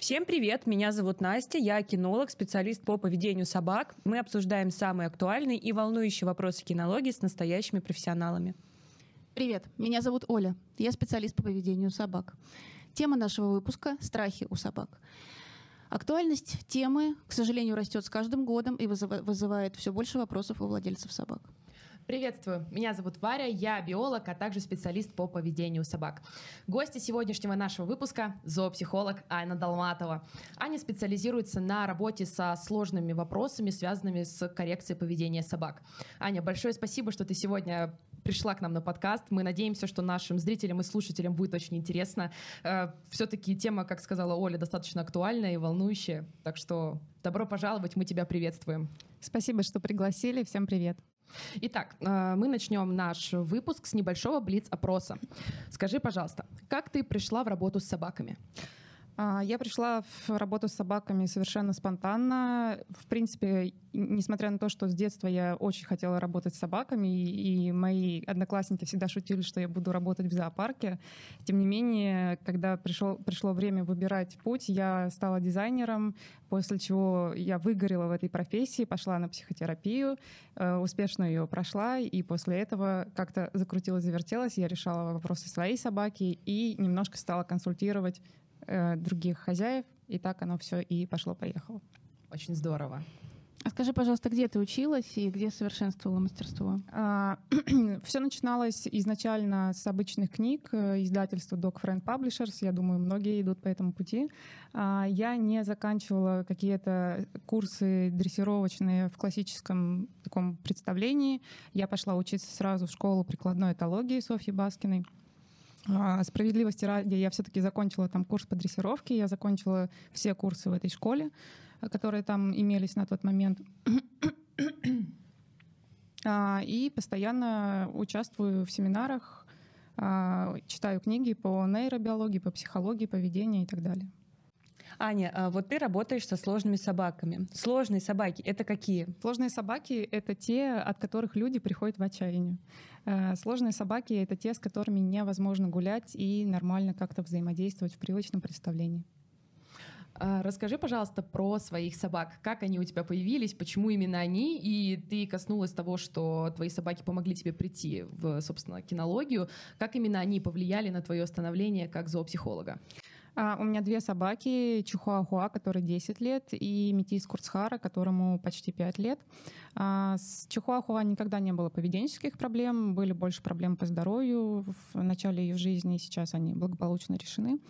Всем привет, меня зовут Настя, я кинолог, специалист по поведению собак. Мы обсуждаем самые актуальные и волнующие вопросы кинологии с настоящими профессионалами. Привет, меня зовут Оля, я специалист по поведению собак. Тема нашего выпуска — страхи у собак. Актуальность темы, к сожалению, растет с каждым годом и вызывает все больше вопросов у владельцев собак. Приветствую, меня зовут Варя, я биолог, а также специалист по поведению собак. Гости сегодняшнего нашего выпуска – зоопсихолог Айна Долматова. Аня специализируется на работе со сложными вопросами, связанными с коррекцией поведения собак. Аня, большое спасибо, что ты сегодня пришла к нам на подкаст. Мы надеемся, что нашим зрителям и слушателям будет очень интересно. Э, Все-таки тема, как сказала Оля, достаточно актуальная и волнующая. Так что добро пожаловать, мы тебя приветствуем. Спасибо, что пригласили. Всем привет. Итак, э, мы начнем наш выпуск с небольшого блиц-опроса. Скажи, пожалуйста, как ты пришла в работу с собаками? А, я пришла в работу с собаками совершенно спонтанно. В принципе, несмотря на то, что с детства я очень хотела работать с собаками, и мои одноклассники всегда шутили, что я буду работать в зоопарке, тем не менее, когда пришел, пришло время выбирать путь, я стала дизайнером, после чего я выгорела в этой профессии, пошла на психотерапию, э, успешно ее прошла, и после этого как-то закрутилась, завертелась, я решала вопросы своей собаки и немножко стала консультировать э, других хозяев, и так оно все и пошло-поехало. Очень здорово. А скажи, пожалуйста, где ты училась и где совершенствовала мастерство? А, все начиналось изначально с обычных книг э, издательства Dog Friend Publishers. Я думаю, многие идут по этому пути. А, я не заканчивала какие-то курсы дрессировочные в классическом таком представлении. Я пошла учиться сразу в школу прикладной этологии Софьи Баскиной. А, справедливости ради, я все-таки закончила там курс по дрессировке, я закончила все курсы в этой школе, э, которые там имелись на тот момент. А, и постоянно участвую в семинарах, а, читаю книги по нейробиологии, по психологии, поведению и так далее. Аня, а вот ты работаешь со сложными собаками. Сложные собаки — это какие? Сложные собаки — это те, от которых люди приходят в отчаяние. Э, сложные собаки — это те, с которыми невозможно гулять и нормально как-то взаимодействовать в привычном представлении. А, расскажи, пожалуйста, про своих собак. Как они у тебя появились, почему именно они? И ты коснулась того, что твои собаки помогли тебе прийти в, собственно, кинологию. Как именно они повлияли на твое становление как зоопсихолога? А, у меня две собаки, Чихуахуа, который 10 лет, и Метис Курцхара, которому почти 5 лет. А, с Чихуахуа никогда не было поведенческих проблем, были больше проблем по здоровью в начале ее жизни, сейчас они благополучно решены.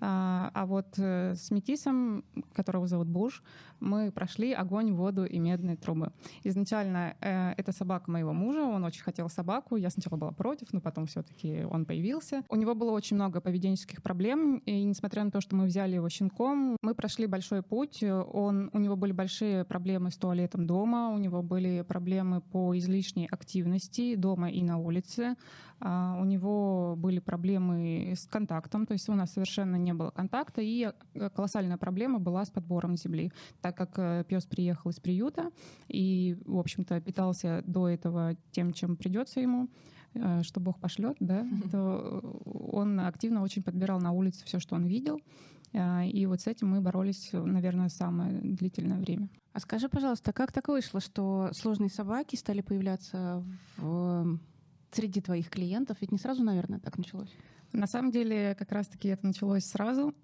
А, а вот э, с Метисом, которого зовут Буш, мы прошли огонь, воду и медные трубы. Изначально э, это собака моего мужа, он очень хотел собаку, я сначала была против, но потом все-таки он появился. У него было очень много поведенческих проблем, и несмотря на то, что мы взяли его щенком, мы прошли большой путь. Он, у него были большие проблемы с туалетом дома, у него были проблемы по излишней активности дома и на улице. А, у него были проблемы с контактом, то есть у нас совершенно не было контакта, и колоссальная проблема была с подбором земли, так как э, пес приехал из приюта и, в общем-то, питался до этого тем, чем придется ему. Э, что Бог пошлет, да, то он активно очень подбирал на улице все, что он видел. Э, и вот с этим мы боролись, наверное, самое длительное время. А скажи, пожалуйста, как так вышло, что сложные собаки стали появляться в... среди твоих клиентов? Ведь не сразу, наверное, так началось. На самом деле, как раз-таки это началось сразу.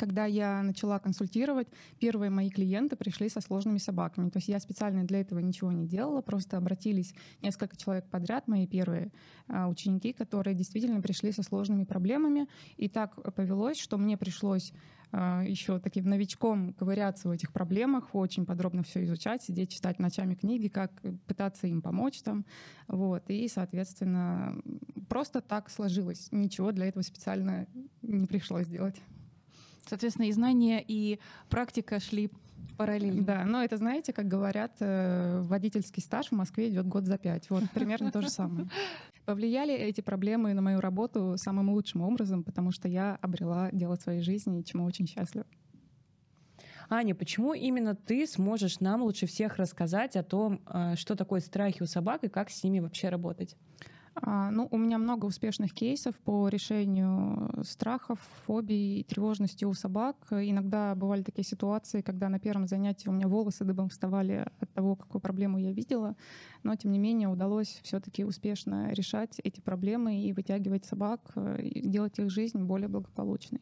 Когда я начала консультировать, первые мои клиенты пришли со сложными собаками. То есть я специально для этого ничего не делала, просто обратились несколько человек подряд, мои первые а, ученики, которые действительно пришли со сложными проблемами. И так повелось, что мне пришлось а, еще таким новичком ковыряться в этих проблемах, очень подробно все изучать, сидеть, читать ночами книги, как пытаться им помочь там. Вот. И, соответственно, просто так сложилось. Ничего для этого специально не пришлось делать. Соответственно, и знания, и практика шли параллельно. Да, но это, знаете, как говорят, э, водительский стаж в Москве идет год за пять. Вот примерно то же самое. Повлияли эти проблемы на мою работу самым лучшим образом, потому что я обрела дело своей жизни, чему очень счастлива. Аня, почему именно ты сможешь нам лучше всех рассказать о том, э, что такое страхи у собак и как с ними вообще работать? А, ну, у меня много успешных кейсов по решению страхов, фобий, тревожности у собак. Иногда бывали такие ситуации, когда на первом занятии у меня волосы дыбом вставали от того, какую проблему я видела, но тем не менее удалось все-таки успешно решать эти проблемы и вытягивать собак, э, и делать их жизнь более благополучной.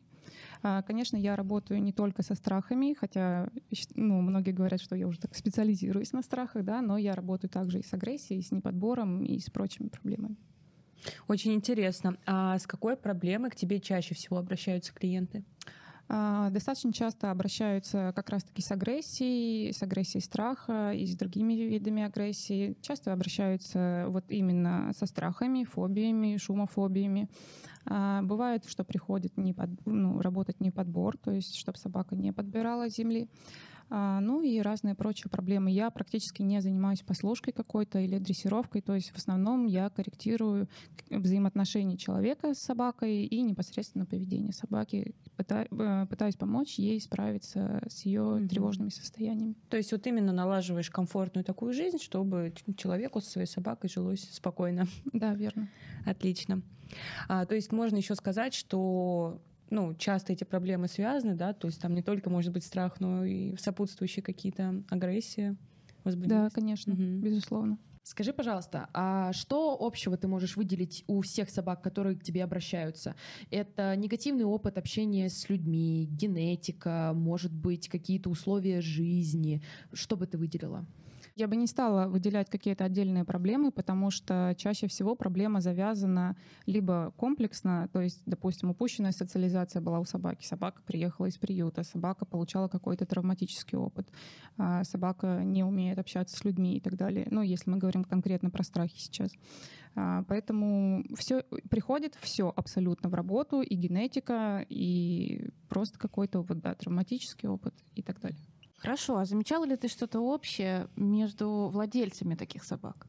А, конечно, я работаю не только со страхами, хотя ну, многие говорят, что я уже так специализируюсь на страхах, да, но я работаю также и с агрессией, и с неподбором, и с прочими проблемами. Очень интересно. А с какой проблемой к тебе чаще всего обращаются клиенты? А, достаточно часто обращаются как раз-таки с агрессией, с агрессией страха и с другими видами агрессии. Часто обращаются вот именно со страхами, фобиями, шумофобиями. А, бывает, что приходит не под, ну, работать не подбор, то есть чтобы собака не подбирала земли. А, ну и разные прочие проблемы. Я практически не занимаюсь послушкой какой-то или дрессировкой, то есть в основном я корректирую взаимоотношения человека с собакой и непосредственно поведение собаки, э, пытаюсь помочь ей справиться с ее тревожными состояниями. То есть вот именно налаживаешь комфортную такую жизнь, чтобы человеку со своей собакой жилось спокойно. Да, верно. Отлично. А, то есть можно еще сказать, что ну, часто эти проблемы связаны, да, то есть там не только может быть страх, но и сопутствующие какие-то агрессии, Да, конечно, угу. безусловно. Скажи, пожалуйста, а что общего ты можешь выделить у всех собак, которые к тебе обращаются? Это негативный опыт общения с людьми, генетика, может быть, какие-то условия жизни. Что бы ты выделила? Я бы не стала выделять какие-то отдельные проблемы, потому что чаще всего проблема завязана либо комплексно, то есть, допустим, упущенная социализация была у собаки, собака приехала из приюта, собака получала какой-то травматический опыт, а собака не умеет общаться с людьми и так далее. Ну, если мы говорим конкретно про страхи сейчас. А, поэтому все приходит все абсолютно в работу, и генетика, и просто какой-то вот, да, травматический опыт и так далее. Хорошо, а замечала ли ты что-то общее между владельцами таких собак?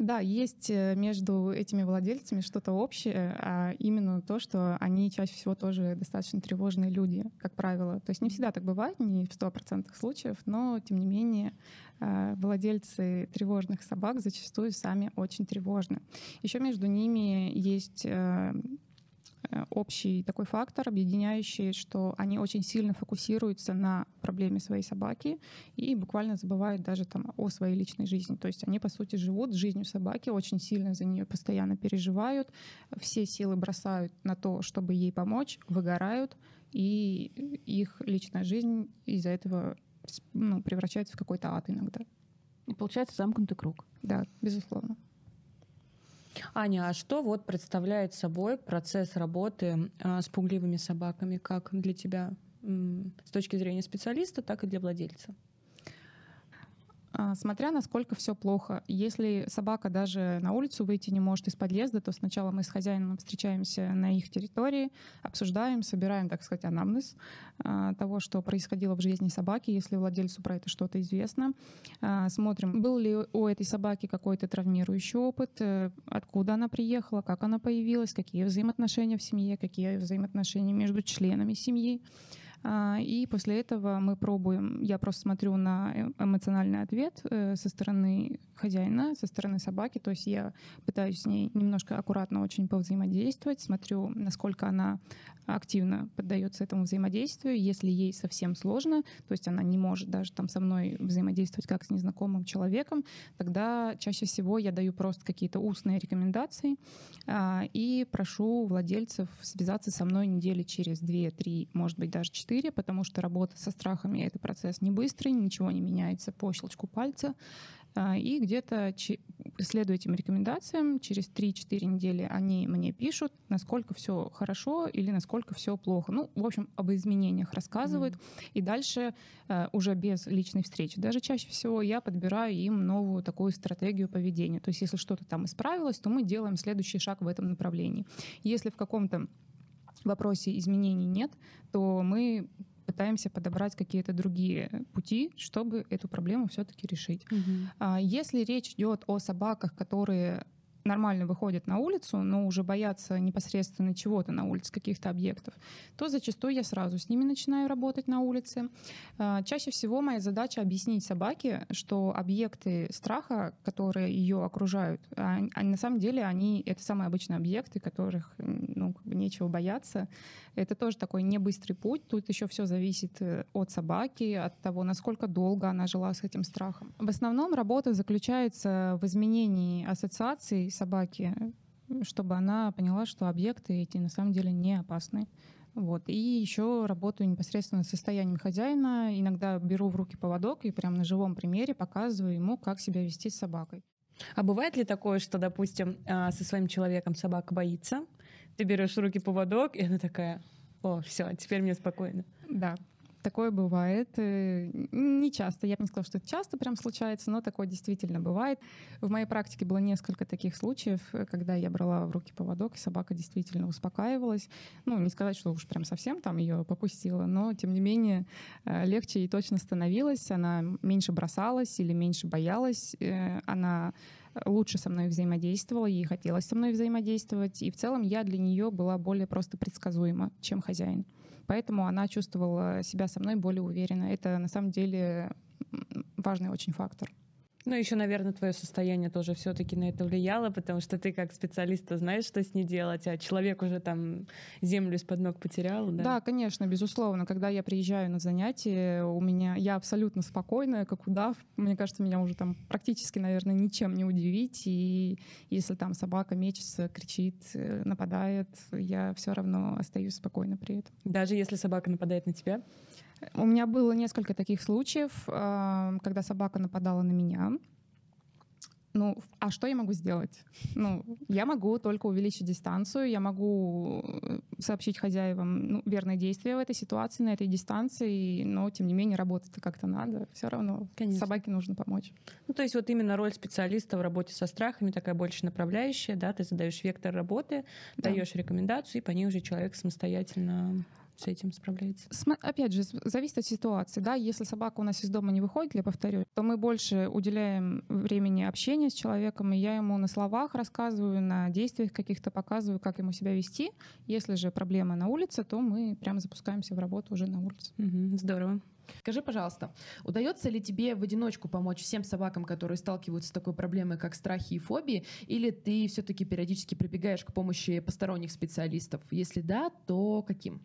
Да, есть э, между этими владельцами что-то общее, а именно то, что они чаще всего тоже достаточно тревожные люди, как правило. То есть не всегда так бывает, не в 100% случаев, но тем не менее э, владельцы тревожных собак зачастую сами очень тревожны. Еще между ними есть э, общий такой фактор, объединяющий, что они очень сильно фокусируются на проблеме своей собаки и буквально забывают даже там о своей личной жизни. То есть они, по сути, живут жизнью собаки, очень сильно за нее постоянно переживают, все силы бросают на то, чтобы ей помочь, выгорают, и их личная жизнь из-за этого ну, превращается в какой-то ад иногда. И получается замкнутый круг. Да, безусловно. Аня, а что вот представляет собой процесс работы а, с пугливыми собаками, как для тебя с точки зрения специалиста, так и для владельца? А, смотря насколько все плохо. Если собака даже на улицу выйти не может из подъезда, то сначала мы с хозяином встречаемся на их территории, обсуждаем, собираем, так сказать, анамнез а, того, что происходило в жизни собаки, если владельцу про это что-то известно. А, смотрим, был ли у этой собаки какой-то травмирующий опыт, э, откуда она приехала, как она появилась, какие взаимоотношения в семье, какие взаимоотношения между членами семьи. А, и после этого мы пробуем, я просто смотрю на э, эмоциональный ответ э, со стороны хозяина, со стороны собаки, то есть я пытаюсь с ней немножко аккуратно очень повзаимодействовать, смотрю, насколько она активно поддается этому взаимодействию. Если ей совсем сложно, то есть она не может даже там со мной взаимодействовать как с незнакомым человеком, тогда чаще всего я даю просто какие-то устные рекомендации а, и прошу владельцев связаться со мной недели через 2-3, может быть, даже 4, потому что работа со страхами — это процесс не быстрый, ничего не меняется по щелчку пальца. А, и где-то, следуя этим рекомендациям, через 3-4 недели они мне пишут, насколько все хорошо или насколько все плохо. Ну, в общем, об изменениях рассказывают. Mm. И дальше э, уже без личной встречи. Даже чаще всего я подбираю им новую такую стратегию поведения. То есть если что-то там исправилось, то мы делаем следующий шаг в этом направлении. Если в каком-то вопросе изменений нет, то мы пытаемся подобрать какие-то другие пути, чтобы эту проблему все-таки решить. Угу. Если речь идет о собаках, которые нормально выходят на улицу, но уже боятся непосредственно чего-то на улице, каких-то объектов, то зачастую я сразу с ними начинаю работать на улице. А, чаще всего моя задача объяснить собаке, что объекты страха, которые ее окружают, они, а, на самом деле они это самые обычные объекты, которых ну, как нечего бояться. Это тоже такой не быстрый путь. Тут еще все зависит э, от собаки, от того, насколько долго она жила с этим страхом. В основном работа заключается в изменении ассоциаций собаки, чтобы она поняла, что объекты эти на самом деле не опасны. Вот. И еще работаю непосредственно с состоянием хозяина. Иногда беру в руки поводок и прямо на живом примере показываю ему, как себя вести с собакой. А бывает ли такое, что, допустим, а, со своим человеком собака боится, ты берешь в руки поводок, и она такая, о, все, теперь мне спокойно. Да, Такое бывает. Э, не часто. Я бы не сказала, что это часто прям случается, но такое действительно бывает. В моей практике было несколько таких случаев, э, когда я брала в руки поводок, и собака действительно успокаивалась. Ну, не сказать, что уж прям совсем там ее попустила, но, тем не менее, э, легче ей точно становилось. Она меньше бросалась или меньше боялась. Она лучше со мной взаимодействовала, ей хотелось со мной взаимодействовать. И в целом я для нее была более просто предсказуема, чем хозяин поэтому она чувствовала себя со мной более уверенно. Это на самом деле важный очень фактор. Ну, еще, наверное, твое состояние тоже все-таки на это влияло, потому что ты как специалист знаешь, что с ней делать, а человек уже там землю из-под ног потерял. Да? да, конечно, безусловно. Когда я приезжаю на занятия, у меня я абсолютно спокойная, как удав. Мне кажется, меня уже там практически, наверное, ничем не удивить. И если там собака мечется, кричит, э, нападает, я все равно остаюсь спокойна при этом. Даже если собака нападает на тебя? У меня было несколько таких случаев, а, когда собака нападала на меня. Ну, а что я могу сделать? Ну, я могу только увеличить дистанцию, я могу э, сообщить хозяевам ну, верное действие в этой ситуации, на этой дистанции, но, тем не менее, работать-то как-то надо. Все равно Конечно. собаке нужно помочь. Ну, то есть вот именно роль специалиста в работе со страхами такая больше направляющая, да, ты задаешь вектор работы, да. даешь рекомендацию, и по ней уже человек самостоятельно с этим справляется? Опять же, зависит от ситуации. Да? Если собака у нас из дома не выходит, я повторю, то мы больше уделяем времени общения с человеком, и я ему на словах рассказываю, на действиях каких-то показываю, как ему себя вести. Если же проблема на улице, то мы прямо запускаемся в работу уже на улице. Угу, здорово. Скажи, пожалуйста, удается ли тебе в одиночку помочь всем собакам, которые сталкиваются с такой проблемой, как страхи и фобии, или ты все-таки периодически прибегаешь к помощи посторонних специалистов? Если да, то каким?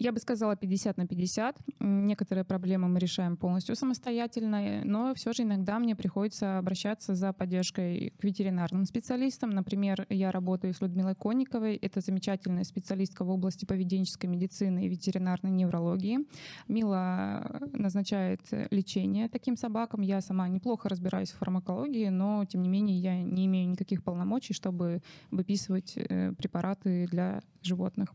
Я бы сказала 50 на 50. Некоторые проблемы мы решаем полностью самостоятельно, но все же иногда мне приходится обращаться за поддержкой к ветеринарным специалистам. Например, я работаю с Людмилой Конниковой. Это замечательная специалистка в области поведенческой медицины и ветеринарной неврологии. Мила назначает лечение таким собакам. Я сама неплохо разбираюсь в фармакологии, но, тем не менее, я не имею никаких полномочий, чтобы выписывать э, препараты для животных.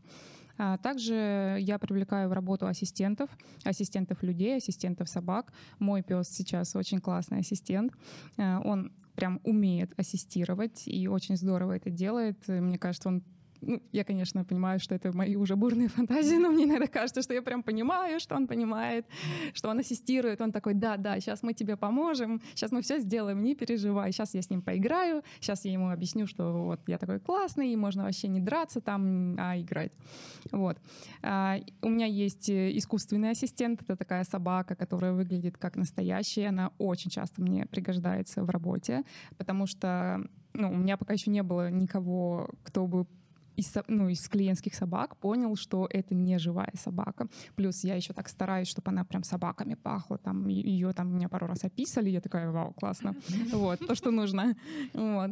А также я привлекаю в работу ассистентов, ассистентов людей, ассистентов собак. Мой пес сейчас очень классный ассистент. А, он прям умеет ассистировать и очень здорово это делает. Мне кажется, он ну, я, конечно, понимаю, что это мои уже бурные фантазии, но мне иногда кажется, что я прям понимаю, что он понимает, что он ассистирует. Он такой, да, да, сейчас мы тебе поможем, сейчас мы все сделаем, не переживай. Сейчас я с ним поиграю, сейчас я ему объясню, что вот я такой классный, и можно вообще не драться там, а играть. Вот. А, у меня есть э, искусственный ассистент, это такая собака, которая выглядит как настоящая. Она очень часто мне пригождается в работе, потому что ну, у меня пока еще не было никого, кто бы из, ну, из клиентских собак понял, что это не живая собака. Плюс я еще так стараюсь, чтобы она прям собаками пахла. Там ее там меня пару раз описали, я такая, вау, классно. Вот, то, что нужно. Вот.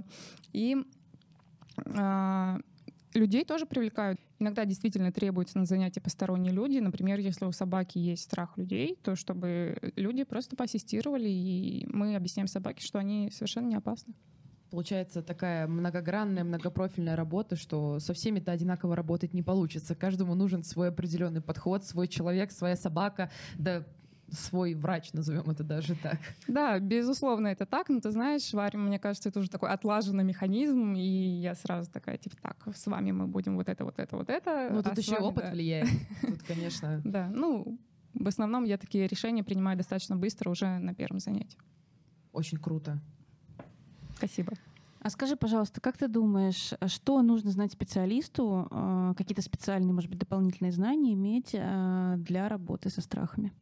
И а, людей тоже привлекают. Иногда действительно требуется на занятия посторонние люди. Например, если у собаки есть страх людей, то чтобы люди просто поассистировали, и мы объясняем собаке, что они совершенно не опасны получается такая многогранная, многопрофильная работа, что со всеми-то одинаково работать не получится. Каждому нужен свой определенный подход, свой человек, своя собака, да свой врач, назовем это даже так. Да, безусловно, это так. Но ты знаешь, Варя, мне кажется, это уже такой отлаженный механизм, и я сразу такая, типа, так, с вами мы будем вот это, вот это, вот это. Ну, тут а еще вами, опыт да. влияет. Тут, конечно. Да, ну, в основном я такие решения принимаю достаточно быстро уже на первом занятии. Очень круто. Спасибо. А скажи, пожалуйста, как ты думаешь, что нужно знать специалисту, э, какие-то специальные, может быть, дополнительные знания иметь э, для работы со страхами?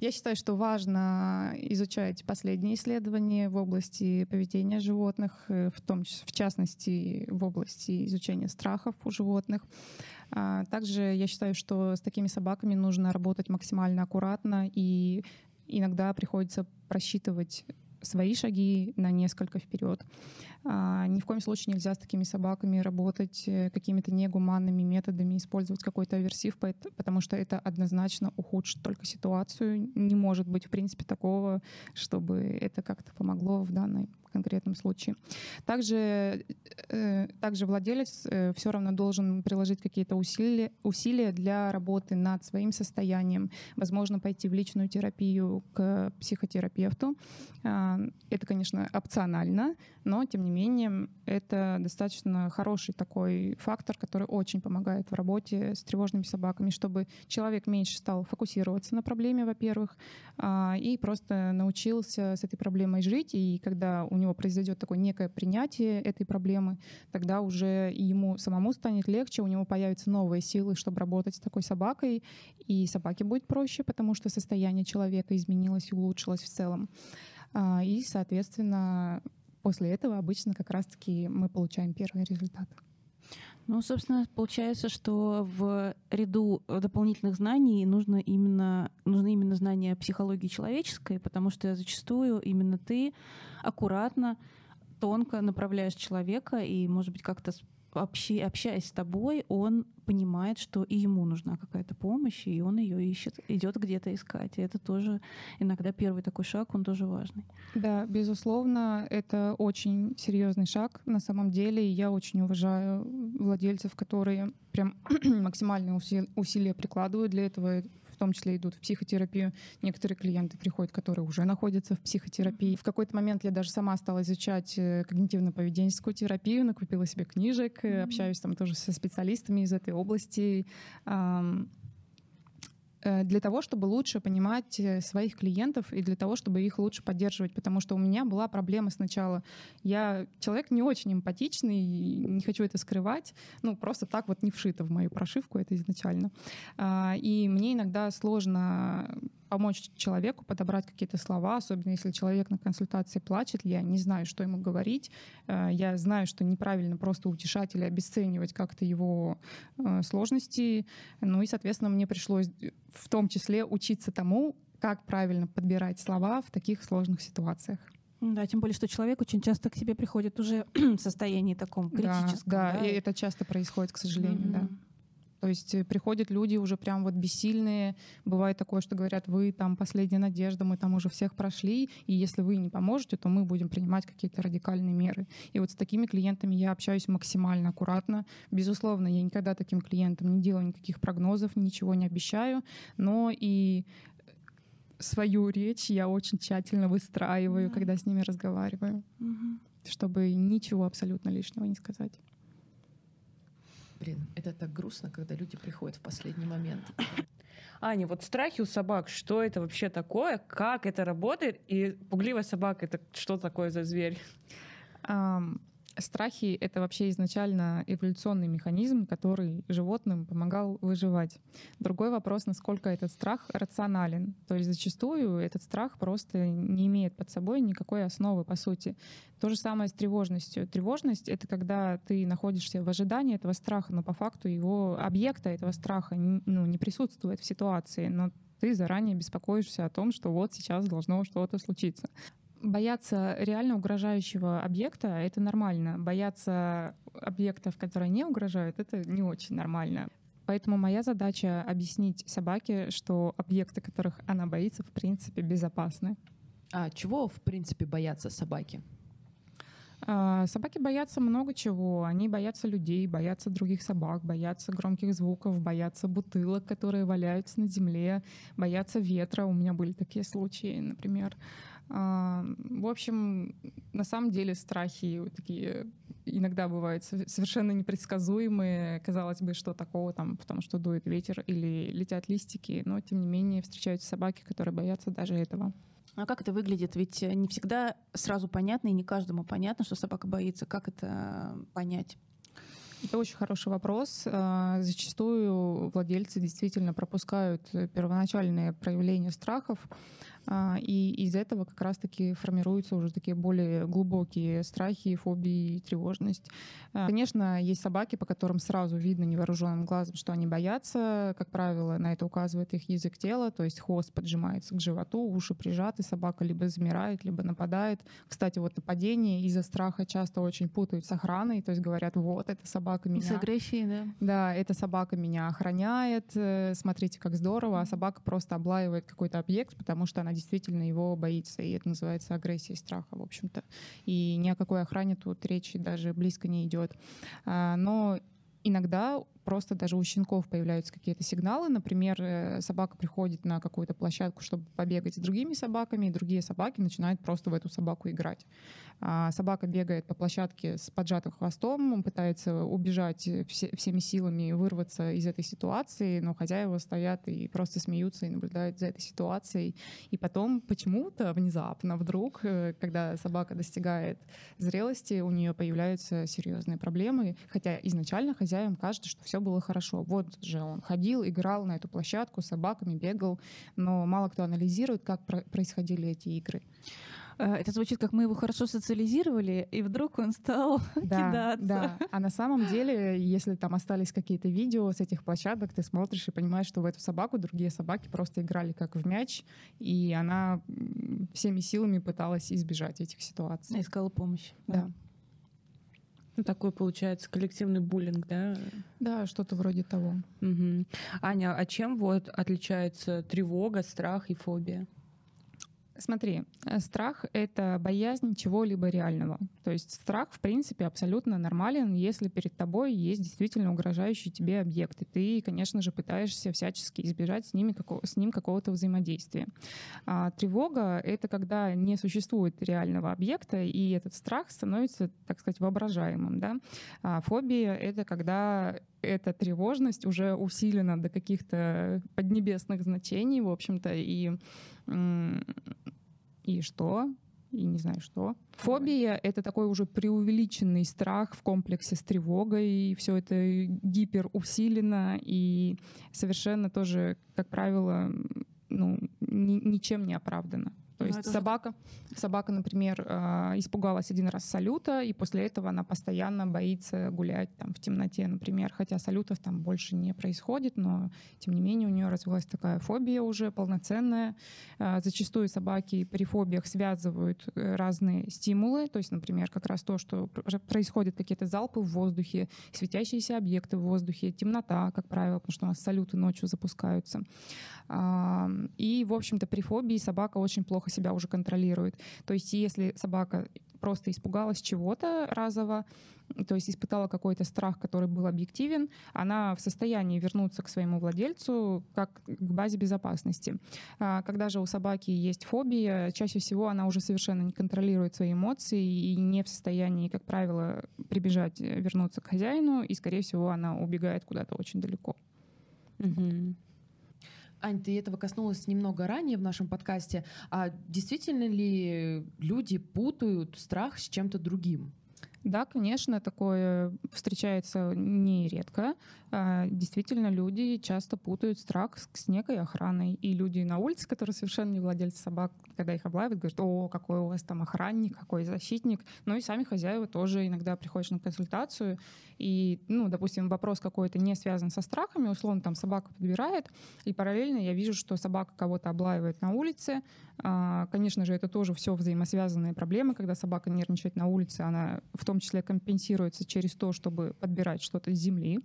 Я считаю, что важно изучать последние исследования в области поведения животных, э, в том числе, в частности, в области изучения страхов у животных. А, также я считаю, что с такими собаками нужно работать максимально аккуратно и иногда приходится просчитывать свои шаги на несколько вперед. А, ни в коем случае нельзя с такими собаками работать э, какими-то негуманными методами, использовать какой-то аверсив, потому что это однозначно ухудшит только ситуацию. Не может быть, в принципе, такого, чтобы это как-то помогло в данной конкретном случае. Также, э, также владелец э, все равно должен приложить какие-то усилия, усилия для работы над своим состоянием. Возможно, пойти в личную терапию к психотерапевту. Э, это, конечно, опционально, но, тем не менее, это достаточно хороший такой фактор, который очень помогает в работе с тревожными собаками, чтобы человек меньше стал фокусироваться на проблеме, во-первых, э, и просто научился с этой проблемой жить, и когда у него произойдет такое некое принятие этой проблемы, тогда уже ему самому станет легче, у него появятся новые силы, чтобы работать с такой собакой, и собаке будет проще, потому что состояние человека изменилось и улучшилось в целом. А, и, соответственно, после этого обычно как раз-таки мы получаем первые результаты. Ну, собственно, получается, что в ряду дополнительных знаний нужно именно, нужны именно знания психологии человеческой, потому что зачастую именно ты аккуратно, тонко направляешь человека и, может быть, как-то общи, общаясь с тобой, он понимает, что и ему нужна какая-то помощь, и он ее ищет, идет где-то искать. И это тоже иногда первый такой шаг, он тоже важный. Да, безусловно, это очень серьезный шаг на самом деле. И я очень уважаю владельцев, которые прям максимальные усилия прикладывают для этого том числе идут в психотерапию. Некоторые клиенты приходят, которые уже находятся в психотерапии. В какой-то момент я даже сама стала изучать э, когнитивно-поведенческую терапию, накупила себе книжек, mm-hmm. общаюсь там тоже со специалистами из этой области. Э, для того, чтобы лучше понимать э, своих клиентов и для того, чтобы их лучше поддерживать, потому что у меня была проблема сначала. Я человек не очень эмпатичный, не хочу это скрывать, ну просто так вот не вшито в мою прошивку это изначально. А, и мне иногда сложно помочь человеку подобрать какие-то слова, особенно если человек на консультации плачет, я не знаю, что ему говорить, э, я знаю, что неправильно просто утешать или обесценивать как-то его э, сложности, ну и, соответственно, мне пришлось в том числе учиться тому, как правильно подбирать слова в таких сложных ситуациях. Да, тем более, что человек очень часто к тебе приходит уже в состоянии таком критическом. Да, да, да. и это часто происходит, к сожалению, mm-hmm. да. То есть э, приходят люди уже прям вот бессильные. Бывает такое, что говорят, вы там последняя надежда, мы там уже всех прошли, и если вы не поможете, то мы будем принимать какие-то радикальные меры. И вот с такими клиентами я общаюсь максимально аккуратно. Безусловно, я никогда таким клиентам не делаю никаких прогнозов, ничего не обещаю, но и свою речь я очень тщательно выстраиваю, mm-hmm. когда с ними разговариваю, mm-hmm. чтобы ничего абсолютно лишнего не сказать. Блин, это так грустно, когда люди приходят в последний момент. Аня, вот страхи у собак, что это вообще такое, как это работает, и пугливая собака — это что такое за зверь? Um, Страхи — это вообще изначально эволюционный механизм, который животным помогал выживать. Другой вопрос, насколько этот страх рационален. То есть зачастую этот страх просто не имеет под собой никакой основы, по сути. То же самое с тревожностью. Тревожность — это когда ты находишься в ожидании этого страха, но по факту его объекта этого страха ну, не присутствует в ситуации, но ты заранее беспокоишься о том, что вот сейчас должно что-то случиться. Бояться реально угрожающего объекта — это нормально. Бояться объектов, которые не угрожают, это не очень нормально. Поэтому моя задача — объяснить собаке, что объекты, которых она боится, в принципе, безопасны. А чего, в принципе, боятся собаки? А, собаки боятся много чего. Они боятся людей, боятся других собак, боятся громких звуков, боятся бутылок, которые валяются на земле, боятся ветра. У меня были такие случаи, например. А, в общем, на самом деле страхи такие иногда бывают совершенно непредсказуемые. Казалось бы, что такого там, потому что дует ветер или летят листики, но тем не менее встречаются собаки, которые боятся даже этого. А как это выглядит? Ведь не всегда сразу понятно, и не каждому понятно, что собака боится. Как это понять? Это очень хороший вопрос. А, зачастую владельцы действительно пропускают первоначальные проявления страхов, и из этого как раз-таки формируются уже такие более глубокие страхи, фобии, тревожность. А, конечно, есть собаки, по которым сразу видно невооруженным глазом, что они боятся. Как правило, на это указывает их язык тела, то есть хвост поджимается к животу, уши прижаты, собака либо замирает, либо нападает. Кстати, вот нападение из-за страха часто очень путают с охраной, то есть говорят, вот, эта собака меня... С агрессией, да. Да, эта собака меня охраняет, э, смотрите, как здорово, а собака просто облаивает какой-то объект, потому что она действительно его боится. И это называется агрессия и страха, в общем-то. И ни о какой охране тут речи даже близко не идет. А, но иногда просто даже у щенков появляются какие-то сигналы. Например, э, собака приходит на какую-то площадку, чтобы побегать с другими собаками, и другие собаки начинают просто в эту собаку играть. А собака бегает по площадке с поджатым хвостом, пытается убежать все, всеми силами и вырваться из этой ситуации, но хозяева стоят и просто смеются и наблюдают за этой ситуацией. И потом почему-то внезапно, вдруг, э, когда собака достигает зрелости, у нее появляются серьезные проблемы, хотя изначально хозяевам кажется, что все все было хорошо. Вот же он ходил, играл на эту площадку с собаками, бегал, но мало кто анализирует, как происходили эти игры. Э, это звучит, как мы его хорошо социализировали, и вдруг он стал да, кидаться. Да, а на самом деле, если там остались какие-то видео с этих площадок, ты смотришь и понимаешь, что в эту собаку другие собаки просто играли как в мяч, и она всеми силами пыталась избежать этих ситуаций. Искала помощь. Да. да. Ну, такой получается коллективный буллинг, да? Да, что-то вроде того. Угу. Аня, а чем вот отличается тревога, страх и фобия? Смотри, э, страх — это боязнь чего-либо реального. То есть страх, в принципе, абсолютно нормален, если перед тобой есть действительно угрожающий тебе объект, и ты, конечно же, пытаешься всячески избежать с, ними, с ним какого-то взаимодействия. А тревога — это когда не существует реального объекта, и этот страх становится, так сказать, воображаемым. Да? А фобия — это когда эта тревожность уже усилена до каких-то поднебесных значений, в общем-то, и и что? И не знаю что. Фобия — это такой уже преувеличенный страх в комплексе с тревогой, и все это гипер усилено и совершенно тоже, как правило, ну, ни, ничем не оправдано. То ну, есть собака, собака, например, а, испугалась один раз салюта, и после этого она постоянно боится гулять там в темноте, например. Хотя салютов там больше не происходит, но тем не менее у нее развилась такая фобия уже полноценная. А, зачастую собаки при фобиях связывают э, разные стимулы, то есть, например, как раз то, что происходят какие-то залпы в воздухе, светящиеся объекты в воздухе, темнота, как правило, потому что у нас салюты ночью запускаются. И, в общем-то, при фобии собака очень плохо себя уже контролирует. То есть если собака просто испугалась чего-то разово, то есть испытала какой-то страх, который был объективен, она в состоянии вернуться к своему владельцу как к базе безопасности. А когда же у собаки есть фобия, чаще всего она уже совершенно не контролирует свои эмоции и не в состоянии, как правило, прибежать, вернуться к хозяину, и, скорее всего, она убегает куда-то очень далеко. Угу. Ань, ты этого коснулась немного ранее в нашем подкасте. А действительно ли люди путают страх с чем-то другим? Да, конечно, такое встречается нередко. А, действительно, люди часто путают страх с некой охраной. И люди на улице, которые совершенно не владельцы собак, когда их облавят, говорят, о, какой у вас там охранник, какой защитник. Ну и сами хозяева тоже иногда приходят на консультацию. И, ну, допустим, вопрос какой-то не связан со страхами, условно, там собака подбирает, и параллельно я вижу, что собака кого-то облаивает на улице. А, конечно же, это тоже все взаимосвязанные проблемы, когда собака нервничает на улице, она в том числе компенсируется через то, чтобы подбирать что-то с земли.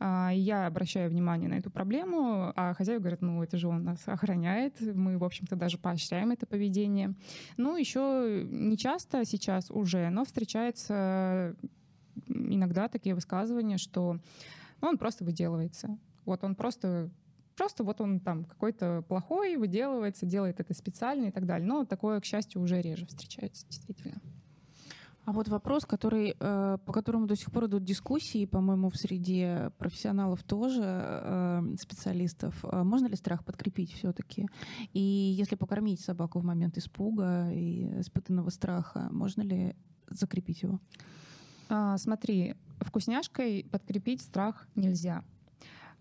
А, я обращаю внимание на эту проблему, а хозяева говорят, ну это же он нас охраняет, мы, в общем-то, даже поощряем это поведение. Ну, еще не часто сейчас уже, но встречается иногда такие высказывания, что ну, он просто выделывается. Вот он просто просто вот он там какой-то плохой, выделывается, делает это специально и так далее. Но такое, к счастью, уже реже встречается, действительно. А вот вопрос, который, э, по которому до сих пор идут дискуссии, по-моему, в среде профессионалов тоже, э, специалистов. А можно ли страх подкрепить все-таки? И если покормить собаку в момент испуга и испытанного страха, можно ли закрепить его? А, смотри, вкусняшкой подкрепить страх нельзя.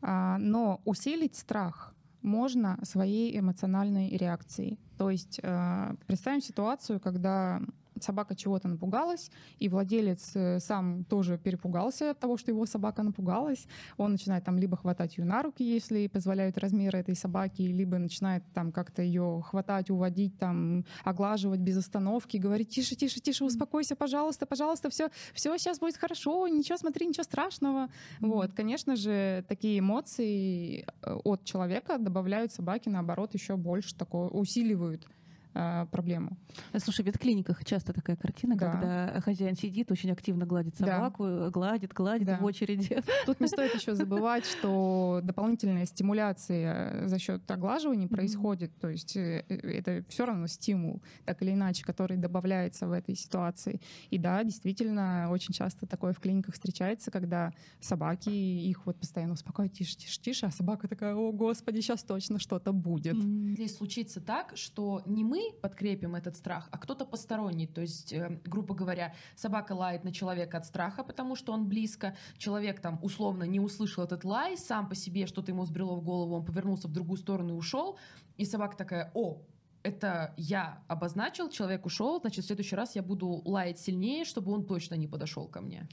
А, но усилить страх можно своей эмоциональной реакцией. То есть э, представим ситуацию, когда собака чего-то напугалась, и владелец э, сам тоже перепугался от того, что его собака напугалась. Он начинает там либо хватать ее на руки, если позволяют размеры этой собаки, либо начинает там как-то ее хватать, уводить, там, оглаживать без остановки, говорить тише, тише, тише, успокойся, пожалуйста, пожалуйста, все, все сейчас будет хорошо, ничего, смотри, ничего страшного. Вот, конечно же, такие эмоции э, от человека добавляют собаке, наоборот, еще больше такое, усиливают проблему. Слушай, в ветклиниках часто такая картина, Да. когда хозяин сидит, очень активно гладит Да. собаку, гладит, гладит Да. в очереди. Тут не стоит еще забывать, что дополнительная стимуляция за счет оглаживания Мгм. происходит. То есть э, э, это все равно стимул, так или иначе, который добавляется в этой ситуации. И да, действительно, очень часто такое в клиниках встречается, когда собаки их вот постоянно успокаивают, тише, тише, тише, а собака такая, о, господи, сейчас точно что-то будет. М. Если случится так, что не мы подкрепим этот страх, а кто-то посторонний, то есть, э, грубо говоря, собака лает на человека от страха, потому что он близко, человек там условно не услышал этот лай, сам по себе что-то ему сбрело в голову, он повернулся в другую сторону и ушел, и собака такая, о, это я обозначил, человек ушел, значит, в следующий раз я буду лаять сильнее, чтобы он точно не подошел ко мне.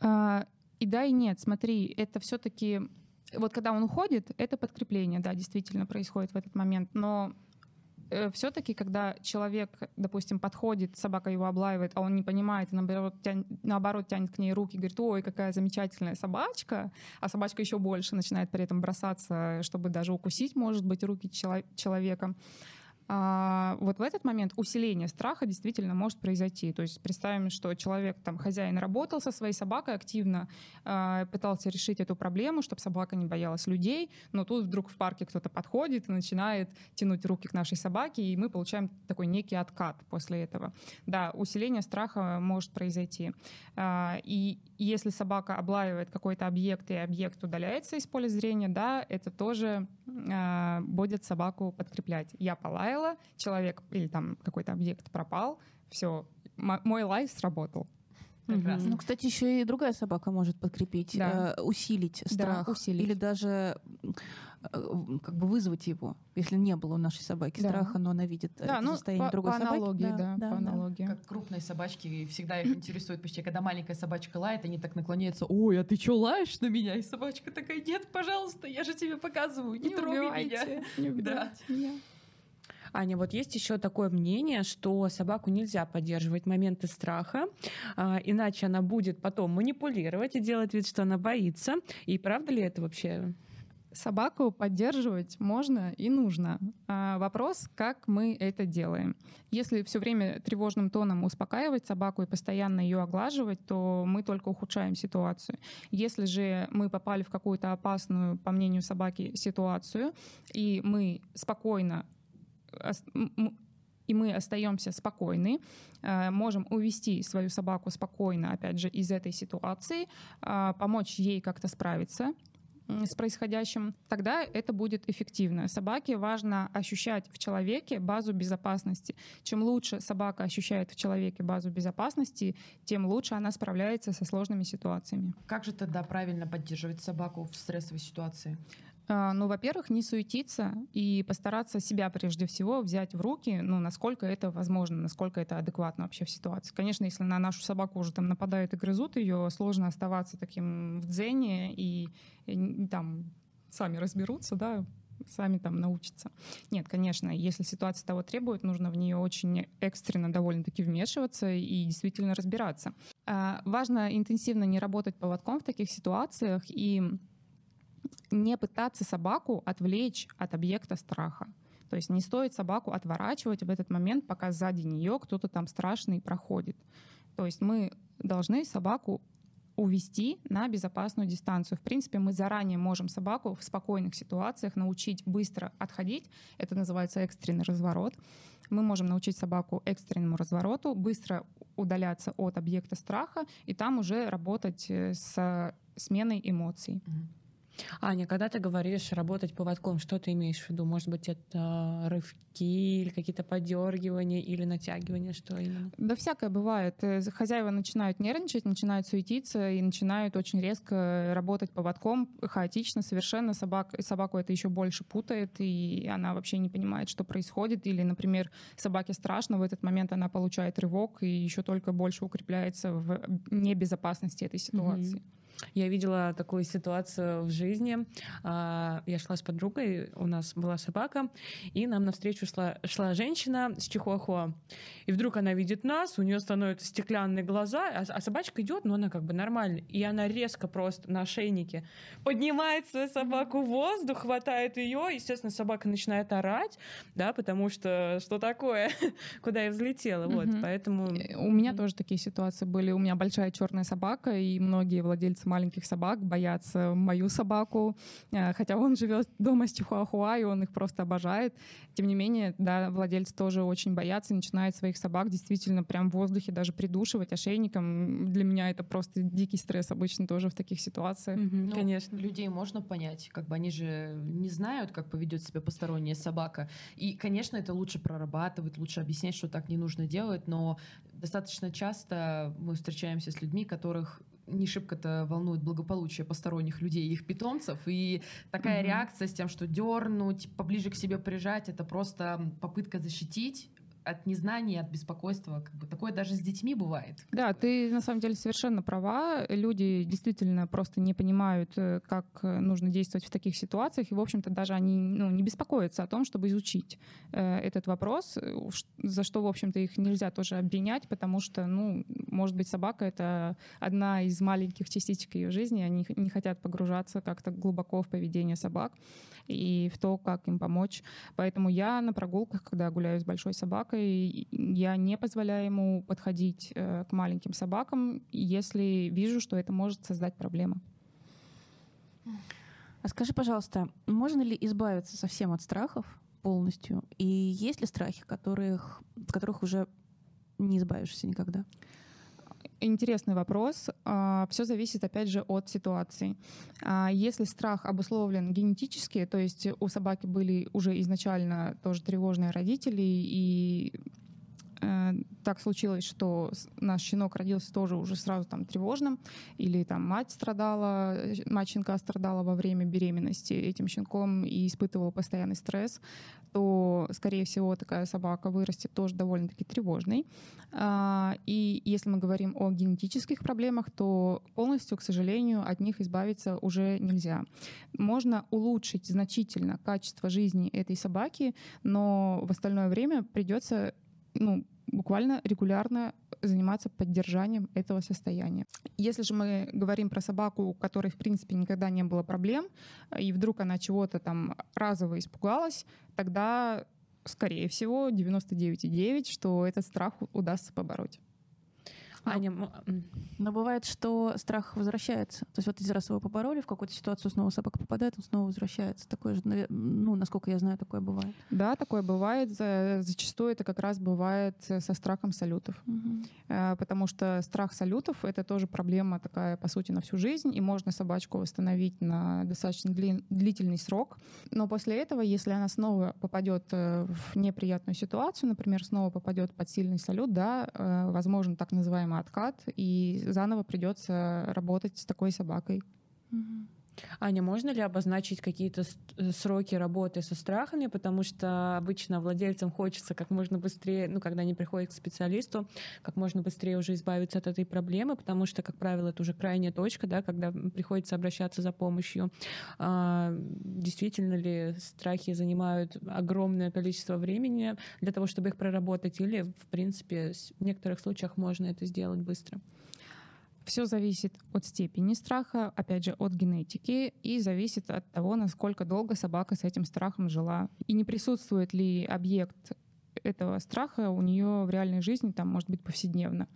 А, и да, и нет. Смотри, это все-таки вот когда он уходит, это подкрепление, да, действительно происходит в этот момент. Но все-таки, когда человек, допустим, подходит, собака его облаивает, а он не понимает, и наоборот, тянет, наоборот тянет к ней руки, говорит, ой, какая замечательная собачка, а собачка еще больше начинает при этом бросаться, чтобы даже укусить, может быть, руки чело- человека. А, вот в этот момент усиление страха действительно может произойти. То есть представим, что человек, там, хозяин работал со своей собакой активно, а, пытался решить эту проблему, чтобы собака не боялась людей, но тут вдруг в парке кто-то подходит и начинает тянуть руки к нашей собаке, и мы получаем такой некий откат после этого. Да, усиление страха может произойти. А, И если собака облаивает какой-то объект, и объект удаляется из поля зрения, да, это тоже а, будет собаку подкреплять. Я полаяла, человек или там какой-то объект пропал, все, мой лай сработал. Прекрасно. Ну, кстати, еще и другая собака может подкрепить, Да. э, усилить Да, страх. усилить. Или даже э, как бы вызвать его, если не было у нашей собаки Да. страха, но она видит э, Да, это ну, состояние по, другой по собаки. аналогии, да, по аналогии. Как крупные собачки, всегда их интересует почти, когда маленькая собачка лает, они так наклоняются, ой, а ты что, лаешь на меня? И собачка такая, нет, пожалуйста, я же тебе показываю, не, трогай меня. не Да. убивайте меня. Аня, вот есть еще такое мнение, что собаку нельзя поддерживать моменты страха, а, иначе она будет потом манипулировать и делать вид, что она боится. И правда ли это вообще? Собаку поддерживать можно и нужно. А вопрос, как мы это делаем. Если все время тревожным тоном успокаивать собаку и постоянно ее оглаживать, то мы только ухудшаем ситуацию. Если же мы попали в какую-то опасную, по мнению собаки, ситуацию, и мы спокойно и мы остаемся спокойны, э, можем увести свою собаку спокойно, опять же, из этой ситуации, а, помочь ей как-то справиться с происходящим, тогда это будет эффективно. Собаке важно ощущать в человеке базу безопасности. Чем лучше собака ощущает в человеке базу безопасности, тем лучше она справляется со сложными ситуациями. Как же тогда правильно поддерживать собаку в стрессовой ситуации? А, Ну, во-первых, не суетиться и постараться себя прежде всего взять в руки, ну, насколько это возможно, насколько это адекватно вообще в ситуации. Конечно, если на нашу собаку уже там нападают и грызут ее, сложно оставаться таким в дзене и, и н- там сами разберутся, да, сами там научатся. Нет, конечно, если ситуация того требует, нужно в нее очень экстренно довольно-таки вмешиваться и действительно разбираться. А, Важно интенсивно не работать поводком в таких ситуациях и не пытаться собаку отвлечь от объекта страха. То есть не стоит собаку отворачивать в этот момент, пока сзади нее кто-то там страшный проходит. То есть мы должны собаку увести на безопасную дистанцию. В принципе, мы заранее можем собаку в спокойных ситуациях научить быстро отходить. Это называется экстренный разворот. Мы можем научить собаку экстренному развороту, быстро удаляться от объекта страха и там уже работать э, с сменой эмоций. Аня, когда ты говоришь работать поводком, что ты имеешь в виду? Может быть, это рывки или какие-то подергивания или натягивания, что именно? Да всякое бывает. Э, хозяева начинают нервничать, начинают суетиться и начинают очень резко работать поводком, хаотично совершенно. Собак, собаку это еще больше путает, и она вообще не понимает, что происходит. Или, например, собаке страшно, в этот момент она получает рывок и еще только больше укрепляется в небезопасности этой ситуации. Mm-hmm. Я видела такую ситуацию в жизни. А, я шла с подругой, у нас была собака, и нам навстречу шла, шла женщина с чихуахуа. И вдруг она видит нас, у нее становятся стеклянные глаза, а, а собачка идет, но она как бы нормальная. И она резко просто на ошейнике поднимает свою собаку в воздух, хватает ее, естественно, собака начинает орать, да, потому что что такое, куда я взлетела, вот, поэтому... Э, у меня тоже такие ситуации были. У меня большая черная собака, и многие владельцы маленьких собак боятся мою собаку, э, хотя он живет дома с чихуахуа, и он их просто обожает. Тем не менее, да, владельцы тоже очень боятся и начинают своих собак действительно прям в воздухе даже придушивать ошейником. Для меня это просто дикий стресс обычно тоже в таких ситуациях. Mm-hmm, ну, конечно. Людей можно понять, как бы они же не знают, как поведет себя посторонняя собака. И, конечно, это лучше прорабатывать, лучше объяснять, что так не нужно делать, но достаточно часто мы встречаемся с людьми, которых не шибко-то волнует благополучие посторонних людей и их питомцев. И такая mm-hmm. реакция с тем, что дернуть, поближе к себе прижать, это просто попытка защитить от незнания, от беспокойства. Как бы такое даже с детьми бывает. Да, ты на самом деле совершенно права. Люди действительно просто не понимают, э, как э, нужно действовать в таких ситуациях. И, в общем-то, даже они ну, не беспокоятся о том, чтобы изучить э, этот вопрос, э, за что, в общем-то, их нельзя тоже обвинять, потому что, ну, может быть, собака — это одна из маленьких частичек ее жизни, они не хотят погружаться как-то глубоко в поведение собак и в то, как им помочь. Поэтому я на прогулках, когда гуляю с большой собакой, я не позволяю ему подходить э, к маленьким собакам, если вижу, что это может создать проблемы. А скажи, пожалуйста, можно ли избавиться совсем от страхов полностью? И есть ли страхи, которых, от которых уже не избавишься никогда? Интересный вопрос. А, Все зависит, опять же, от ситуации. А, если страх обусловлен генетически, то есть у собаки были уже изначально тоже тревожные родители, и э, так случилось, что наш щенок родился тоже уже сразу там тревожным, или там мать страдала, мать щенка страдала во время беременности этим щенком и испытывала постоянный стресс, то, скорее всего, такая собака вырастет тоже довольно-таки тревожной. А, и если мы говорим о генетических проблемах, то полностью, к сожалению, от них избавиться уже нельзя. Можно улучшить значительно качество жизни этой собаки, но в остальное время придется ну, буквально регулярно заниматься поддержанием этого состояния. Если же мы говорим про собаку, у которой, в принципе, никогда не было проблем, и вдруг она чего-то там разово испугалась, тогда, скорее всего, 99,9, что этот страх удастся побороть. Аня, но бывает, что страх возвращается. То есть вот один раз его побороли, в какую-то ситуацию снова собака попадает, он снова возвращается. Такое же, ну, насколько я знаю, такое бывает. Да, такое бывает. Зачастую это как раз бывает со страхом салютов. Угу. Потому что страх салютов — это тоже проблема такая, по сути, на всю жизнь, и можно собачку восстановить на достаточно длительный срок. Но после этого, если она снова попадет э, в неприятную ситуацию, например, снова попадет под сильный салют, да, э, возможно, так называемый откат, и заново придется работать с такой собакой. Аня, можно ли обозначить какие-то э, сроки работы со страхами, потому что обычно владельцам хочется как можно быстрее, ну, когда они приходят к специалисту, как можно быстрее уже избавиться от этой проблемы, потому что, как правило, это уже крайняя точка, да, когда приходится обращаться за помощью. А, действительно ли страхи занимают огромное количество времени для того, чтобы их проработать, или, в принципе, в некоторых случаях можно это сделать быстро? Все зависит от степени страха, опять же, от генетики, и зависит от того, насколько долго собака с этим страхом жила. И не присутствует ли объект этого страха у нее в реальной жизни, там, может быть, повседневно.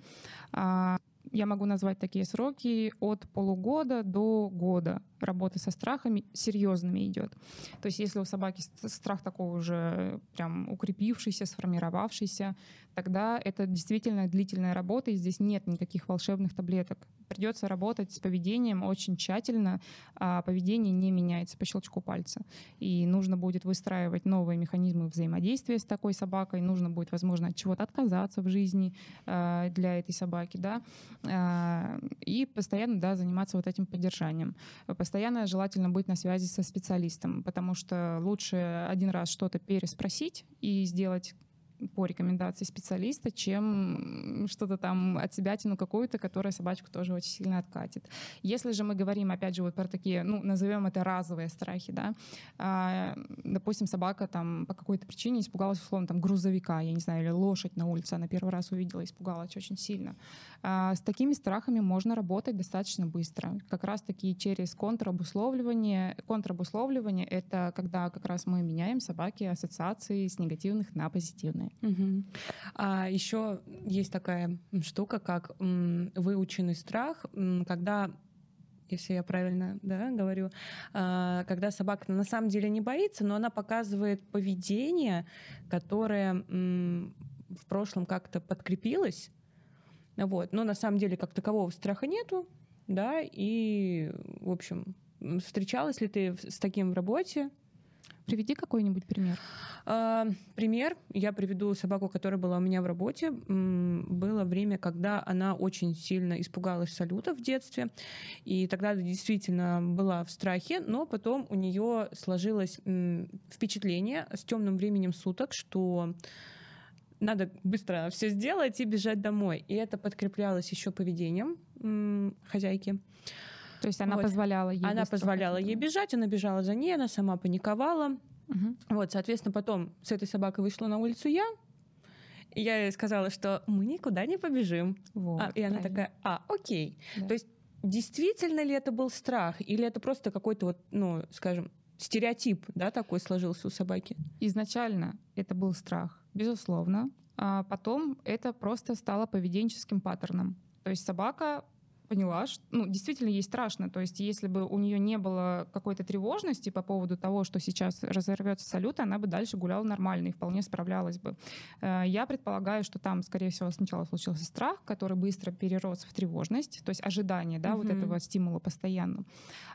А, я могу назвать такие сроки от полугода до года. работы со страхами серьезными идет. То есть если у собаки страх такой уже прям укрепившийся, сформировавшийся, тогда это действительно длительная работа, и здесь нет никаких волшебных таблеток. Придется работать с поведением очень тщательно, а поведение не меняется по щелчку пальца. И нужно будет выстраивать новые механизмы взаимодействия с такой собакой, нужно будет, возможно, от чего-то отказаться в жизни э, для этой собаки, да, и постоянно, да, заниматься вот этим поддержанием. Постоянно желательно быть на связи со специалистом, потому что лучше один раз что-то переспросить и сделать по рекомендации специалиста, чем что-то там от себя тяну какую-то, которая собачку тоже очень сильно откатит. Если же мы говорим, опять же, вот про такие, ну, назовем это разовые страхи, да, а, допустим, собака там по какой-то причине испугалась, условно, там, грузовика, я не знаю, или лошадь на улице, она первый раз увидела, испугалась очень сильно. А, с такими страхами можно работать достаточно быстро. Как раз-таки через контрабусловливание. Контрабусловливание — это когда как раз мы меняем собаки ассоциации с негативных на позитивные. А еще есть такая штука, как выученный страх, когда если я правильно да, говорю, а, когда собака на самом деле не боится, но она показывает поведение, которое в прошлом как-то подкрепилось, вот, но на самом деле как такового страха нету, да, и, в общем, встречалась ли ты с таким в работе? Приведи какой-нибудь пример. А, пример. Я приведу собаку, которая была у меня в работе. Было время, когда она очень сильно испугалась салюта в детстве. И тогда действительно была в страхе, но потом у нее сложилось впечатление с темным временем суток, что надо быстро все сделать и бежать домой. И это подкреплялось еще поведением хозяйки. То есть она вот. позволяла ей Она позволяла ей бежать, она бежала за ней, она сама паниковала. Угу. Вот, соответственно, потом с этой собакой вышла на улицу я, и я ей сказала, что мы никуда не побежим. Вот, а, и она правильно. такая, а, окей. Да. То есть действительно ли это был страх, или это просто какой-то вот, ну, скажем, стереотип, да, такой сложился у собаки? Изначально это был страх, безусловно. А потом это просто стало поведенческим паттерном. То есть собака поняла, что ну, действительно ей страшно. То есть если бы у нее не было какой-то тревожности по поводу того, что сейчас разорвется салют, она бы дальше гуляла нормально и вполне справлялась бы. Э, я предполагаю, что там, скорее всего, сначала случился страх, который быстро перерос в тревожность, то есть ожидание да, угу. вот этого стимула постоянно.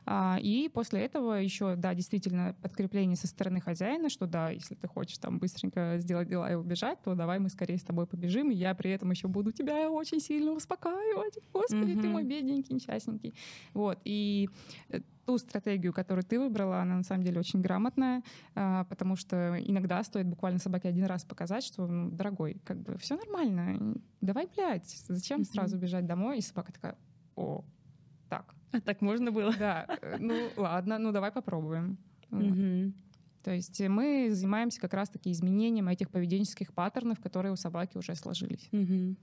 А, и после этого еще, да, действительно, подкрепление со стороны хозяина, что да, если ты хочешь там быстренько сделать дела и убежать, то давай мы скорее с тобой побежим, и я при этом еще буду тебя очень сильно успокаивать. Господи, угу. ты мой бедненький, несчастненький. Вот. И э, ту стратегию, которую ты выбрала, она на самом деле очень грамотная, а, потому что иногда стоит буквально собаке один раз показать, что, ну, дорогой, как бы все нормально, давай, блядь, зачем сразу бежать домой? И собака такая, о, так. А так можно было? Да, э, ну ладно, ну давай попробуем. То есть мы занимаемся как раз-таки изменением этих поведенческих паттернов, которые у собаки уже сложились. Угу.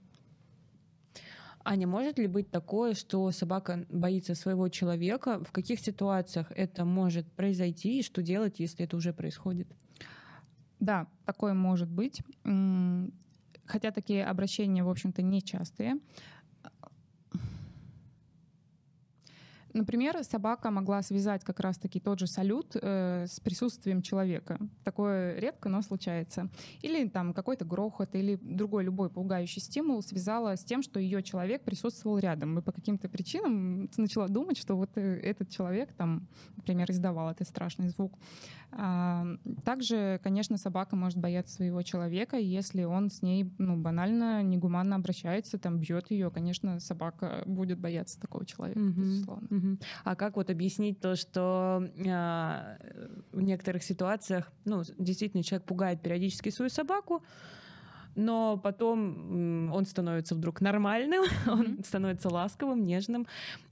Аня, может ли быть такое, что собака боится своего человека? В каких ситуациях это может произойти и что делать, если это уже происходит? Да, такое может быть. Хотя такие обращения, в общем-то, нечастые. Например, собака могла связать как раз-таки тот же салют э, с присутствием человека. Такое редко, но случается. Или там какой-то грохот, или другой любой пугающий стимул связала с тем, что ее человек присутствовал рядом. И по каким-то причинам начала думать, что вот э, этот человек там, например, издавал этот страшный звук. А, также, конечно, собака может бояться своего человека, если он с ней ну, банально, негуманно обращается, там бьет ее, конечно, собака будет бояться такого человека, mm-hmm. безусловно. Mm-hmm. А как вот объяснить то, что а, в некоторых ситуациях, ну, действительно, человек пугает периодически свою собаку, но потом он становится вдруг нормальным, mm-hmm. он становится ласковым, нежным,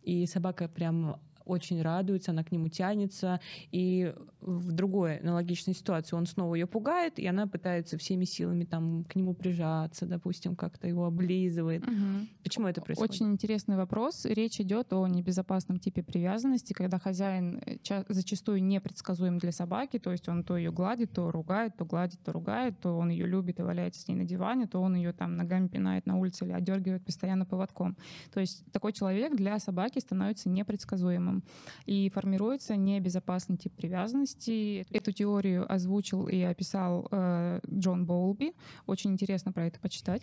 и собака прям очень радуется, она к нему тянется, и в другой аналогичной ситуации он снова ее пугает, и она пытается всеми силами там к нему прижаться, допустим, как-то его облизывает. Угу. Почему это происходит? Очень интересный вопрос. Речь идет о небезопасном типе привязанности, когда хозяин э, зачастую непредсказуем для собаки, то есть он то ее гладит, то ругает, то гладит, то ругает, то он ее любит и валяется с ней на диване, то он ее там ногами пинает на улице или одергивает постоянно поводком. То есть такой человек для собаки становится непредсказуемым. Независимым. И формируется небезопасный тип привязанности. Эту теорию озвучил и описал э, Джон Боулби. Очень интересно про это почитать.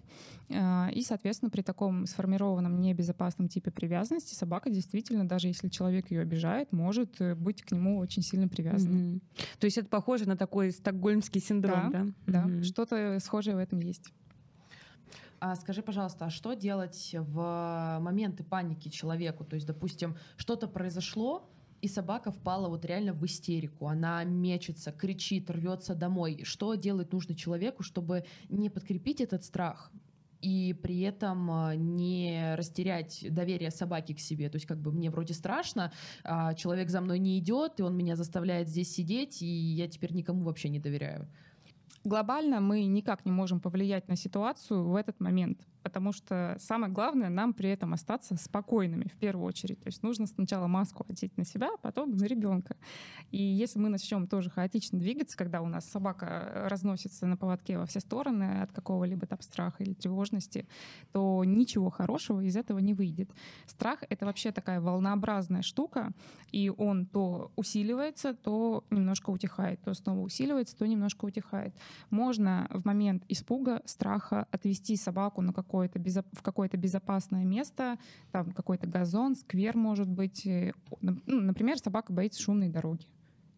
Э, и, соответственно, при таком сформированном небезопасном типе привязанности собака действительно, даже если человек ее обижает, может э, быть к нему очень сильно привязана. Mm-hmm. То есть это похоже на такой стокгольмский синдром, да? Да, mm-hmm. что-то схожее в этом есть. А скажи, пожалуйста, а что делать в моменты паники человеку? То есть, допустим, что-то произошло, и собака впала вот реально в истерику. Она мечется, кричит, рвется домой. Что делать нужно человеку, чтобы не подкрепить этот страх? и при этом а, не растерять доверие собаки к себе. То есть как бы мне вроде страшно, а человек за мной не идет, и он меня заставляет здесь сидеть, и я теперь никому вообще не доверяю. Глобально мы никак не можем повлиять на ситуацию в этот момент потому что самое главное нам при этом остаться спокойными в первую очередь. То есть нужно сначала маску одеть на себя, а потом на ребенка. И если мы начнем тоже хаотично двигаться, когда у нас собака разносится на поводке во все стороны от какого-либо там страха или тревожности, то ничего хорошего из этого не выйдет. Страх — это вообще такая волнообразная штука, и он то усиливается, то немножко утихает, то снова усиливается, то немножко утихает. Можно в момент испуга, страха отвести собаку на какой какое-то в какое-то безопасное место, там какой-то газон, сквер может быть. Э, ну, например, собака боится шумной дороги.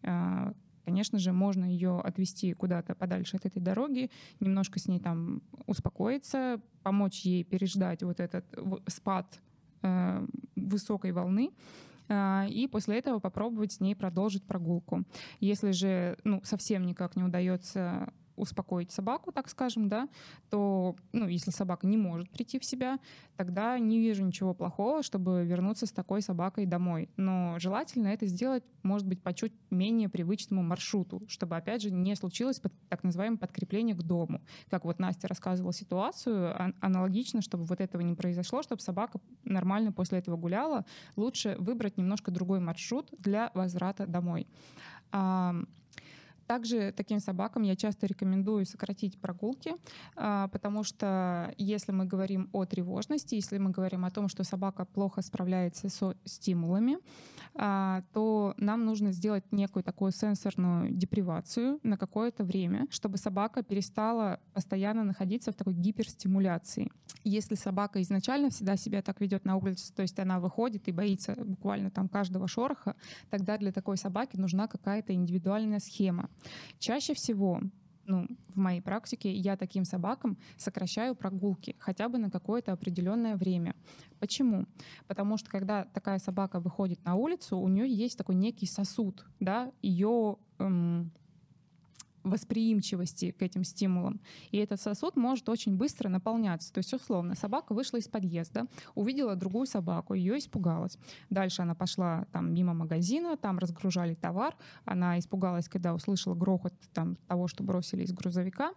А, конечно же, можно ее отвести куда-то подальше от этой дороги, немножко с ней там успокоиться, помочь ей переждать вот этот спад э, высокой волны, а, и после этого попробовать с ней продолжить прогулку. Если же ну, совсем никак не удается успокоить собаку, так скажем, да, то, ну, если собака не может прийти в себя, тогда не вижу ничего плохого, чтобы вернуться с такой собакой домой. Но желательно это сделать, может быть, по чуть менее привычному маршруту, чтобы, опять же, не случилось под, так называемое подкрепление к дому. Как вот Настя рассказывала ситуацию, аналогично, чтобы вот этого не произошло, чтобы собака нормально после этого гуляла, лучше выбрать немножко другой маршрут для возврата домой. Также таким собакам я часто рекомендую сократить прогулки, а, потому что если мы говорим о тревожности, если мы говорим о том, что собака плохо справляется со стимулами, а, то нам нужно сделать некую такую сенсорную депривацию на какое-то время, чтобы собака перестала постоянно находиться в такой гиперстимуляции. Если собака изначально всегда себя так ведет на улице, то есть она выходит и боится буквально там каждого шороха, тогда для такой собаки нужна какая-то индивидуальная схема. Чаще всего ну, в моей практике я таким собакам сокращаю прогулки хотя бы на какое-то определенное время. Почему? Потому что когда такая собака выходит на улицу, у нее есть такой некий сосуд, да, ее эм, восприимчивости к этим стимулам. И этот сосуд может очень быстро наполняться. То есть, условно, собака вышла из подъезда, увидела другую собаку, ее испугалась. Дальше она пошла там мимо магазина, там разгружали товар. Она испугалась, когда услышала грохот там, того, что бросили из грузовика.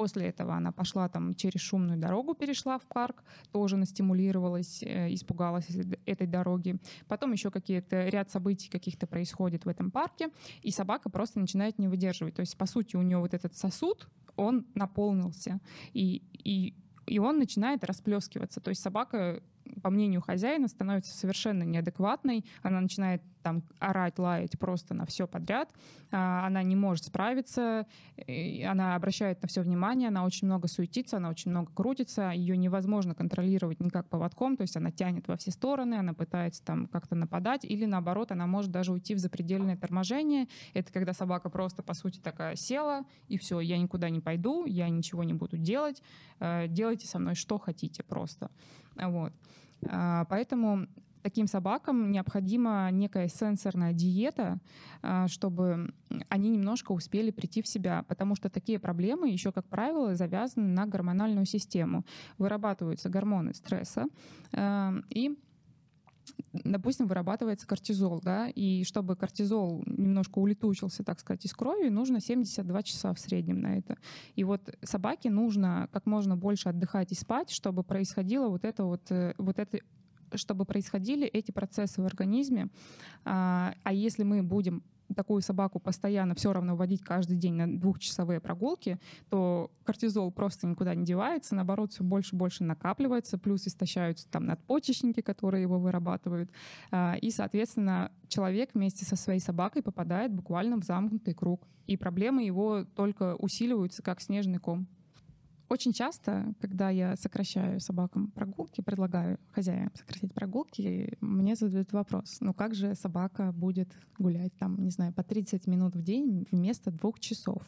После этого она пошла там через шумную дорогу, перешла в парк, тоже настимулировалась, э, испугалась этой дороги. Потом еще какие-то ряд событий каких-то происходит в этом парке, и собака просто начинает не выдерживать. То есть, по сути, у нее вот этот сосуд, он наполнился. И, и и он начинает расплескиваться. То есть собака по мнению хозяина, становится совершенно неадекватной. Она начинает там орать, лаять просто на все подряд. А, она не может справиться, она обращает на все внимание, она очень много суетится, она очень много крутится, ее невозможно контролировать никак поводком, то есть она тянет во все стороны, она пытается там как-то нападать, или наоборот, она может даже уйти в запредельное торможение. Это когда собака просто, по сути, такая села, и все, я никуда не пойду, я ничего не буду делать, э, делайте со мной что хотите просто. Вот. А, поэтому таким собакам необходима некая сенсорная диета, а, чтобы они немножко успели прийти в себя, потому что такие проблемы еще, как правило, завязаны на гормональную систему. Вырабатываются гормоны стресса, а, и допустим, вырабатывается кортизол, да, и чтобы кортизол немножко улетучился, так сказать, из крови, нужно 72 часа в среднем на это. И вот собаке нужно как можно больше отдыхать и спать, чтобы происходило вот это вот, э, вот это чтобы происходили эти процессы в организме. А, а если мы будем такую собаку постоянно все равно водить каждый день на двухчасовые прогулки, то кортизол просто никуда не девается, наоборот, все больше и больше накапливается, плюс истощаются там надпочечники, которые его вырабатывают. А, и, соответственно, человек вместе со своей собакой попадает буквально в замкнутый круг. И проблемы его только усиливаются, как снежный ком. Очень часто, когда я сокращаю собакам прогулки, предлагаю хозяям сократить прогулки, мне задают вопрос, ну как же собака будет гулять там, не знаю, по 30 минут в день вместо двух часов?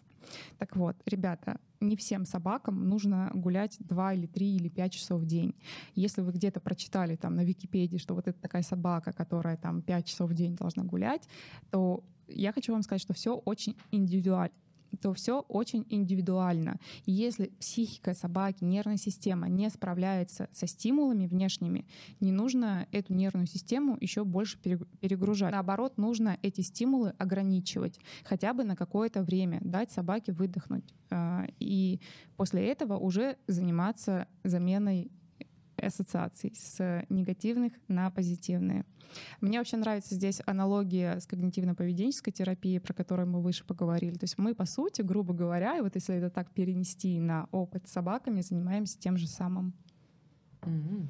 Так вот, ребята, не всем собакам нужно гулять 2 или 3 или 5 часов в день. Если вы где-то прочитали там на Википедии, что вот это такая собака, которая там 5 часов в день должна гулять, то я хочу вам сказать, что все очень индивидуально то все очень индивидуально. И если психика собаки, нервная система не справляется со стимулами внешними, не нужно эту нервную систему еще больше перегружать. Наоборот, нужно эти стимулы ограничивать хотя бы на какое-то время, дать собаке выдохнуть. А, и после этого уже заниматься заменой ассоциаций с негативных на позитивные. Мне вообще нравится здесь аналогия с когнитивно-поведенческой терапией, про которую мы выше поговорили. То есть мы, по сути, грубо говоря, вот если это так перенести на опыт с собаками, занимаемся тем же самым. Mm-hmm.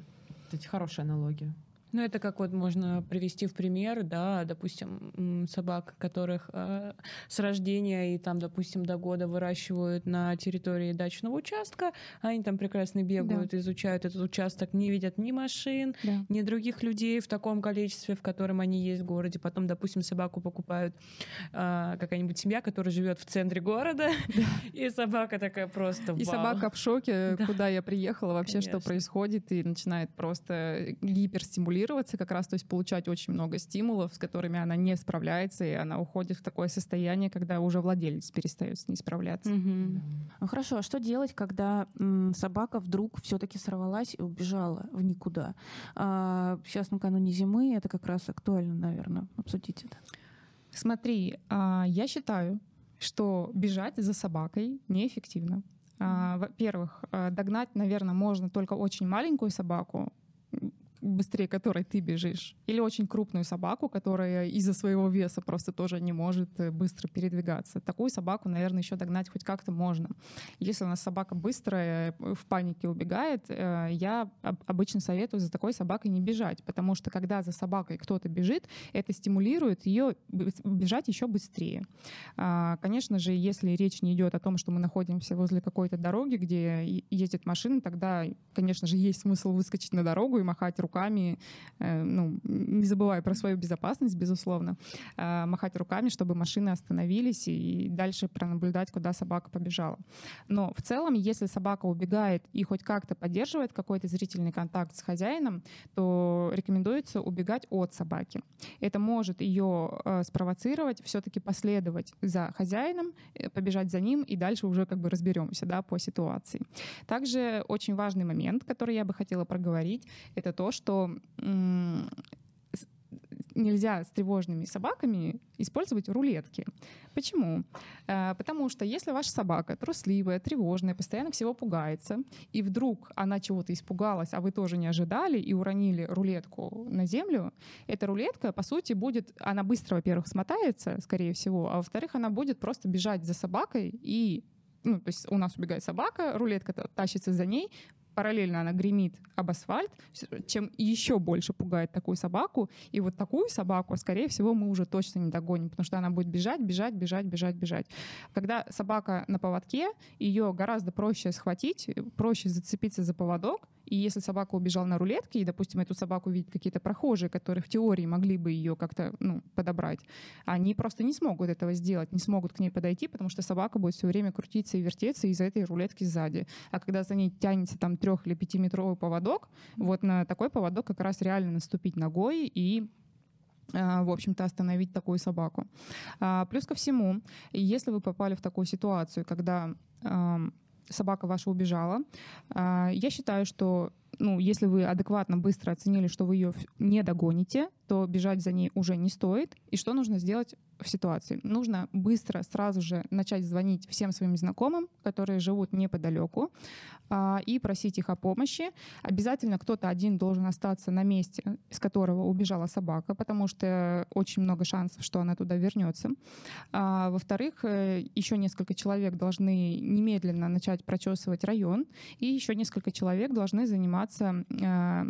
Это хорошая аналогия. Ну, это как вот можно привести в пример, да, допустим, собак, которых э, с рождения и там, допустим, до года выращивают на территории дачного участка, они там прекрасно бегают, да. изучают этот участок, не видят ни машин, да. ни других людей в таком количестве, в котором они есть в городе. Потом, допустим, собаку покупают э, какая-нибудь семья, которая живет в центре города, да. и собака такая просто И собака в шоке, да. куда я приехала, вообще Конечно. что происходит, и начинает просто гиперстимулировать стимулироваться как раз, то есть получать очень много стимулов, с которыми она не справляется, и она уходит в такое состояние, когда уже владелец перестает с ней справляться. Угу. Ну хорошо, а что делать, когда м, собака вдруг все-таки сорвалась и убежала в никуда? А, сейчас накануне зимы это как раз актуально, наверное, обсудить это. Смотри, а, я считаю, что бежать за собакой неэффективно. А, во-первых, а, догнать, наверное, можно только очень маленькую собаку, быстрее которой ты бежишь, или очень крупную собаку, которая из-за своего веса просто тоже не может э, быстро передвигаться. Такую собаку, наверное, еще догнать хоть как-то можно. Если у нас собака быстрая, э, в панике убегает, э, я обычно советую за такой собакой не бежать, потому что когда за собакой кто-то бежит, это стимулирует ее бежать еще быстрее. А, конечно же, если речь не идет о том, что мы находимся возле какой-то дороги, где ездит машина, тогда, конечно же, есть смысл выскочить на дорогу и махать рукой руками, э, ну, не забывая про свою безопасность, безусловно, э, махать руками, чтобы машины остановились и дальше пронаблюдать, куда собака побежала. Но в целом, если собака убегает и хоть как-то поддерживает какой-то зрительный контакт с хозяином, то рекомендуется убегать от собаки. Это может ее э, спровоцировать все-таки последовать за хозяином, побежать за ним и дальше уже как бы разберемся да, по ситуации. Также очень важный момент, который я бы хотела проговорить, это то, что что нельзя с тревожными собаками использовать рулетки. Почему? Э, потому что если ваша собака трусливая, тревожная, постоянно всего пугается, и вдруг она чего-то испугалась, а вы тоже не ожидали и уронили рулетку на землю, эта рулетка, по сути, будет, она быстро, во-первых, смотается, скорее всего, а во-вторых, она будет просто бежать за собакой и ну, то есть у нас убегает собака, рулетка тащится за ней, параллельно она гремит об асфальт, чем еще больше пугает такую собаку. И вот такую собаку, скорее всего, мы уже точно не догоним, потому что она будет бежать, бежать, бежать, бежать, бежать. Когда собака на поводке, ее гораздо проще схватить, проще зацепиться за поводок, и если собака убежала на рулетке, и, допустим, эту собаку видят какие-то прохожие, которые в теории могли бы ее как-то ну, подобрать, они просто не смогут этого сделать, не смогут к ней подойти, потому что собака будет все время крутиться и вертеться из-за этой рулетки сзади. А когда за ней тянется там трех- или пятиметровый поводок, вот на такой поводок как раз реально наступить ногой и а, в общем-то, остановить такую собаку. А, плюс ко всему, если вы попали в такую ситуацию, когда собака ваша убежала. А, я считаю, что ну, если вы адекватно, быстро оценили, что вы ее не догоните, то бежать за ней уже не стоит. И что нужно сделать в ситуации? Нужно быстро, сразу же начать звонить всем своим знакомым, которые живут неподалеку, а, и просить их о помощи. Обязательно кто-то один должен остаться на месте, с которого убежала собака, потому что очень много шансов, что она туда вернется. А, во-вторых, э, еще несколько человек должны немедленно начать прочесывать район, и еще несколько человек должны заниматься а,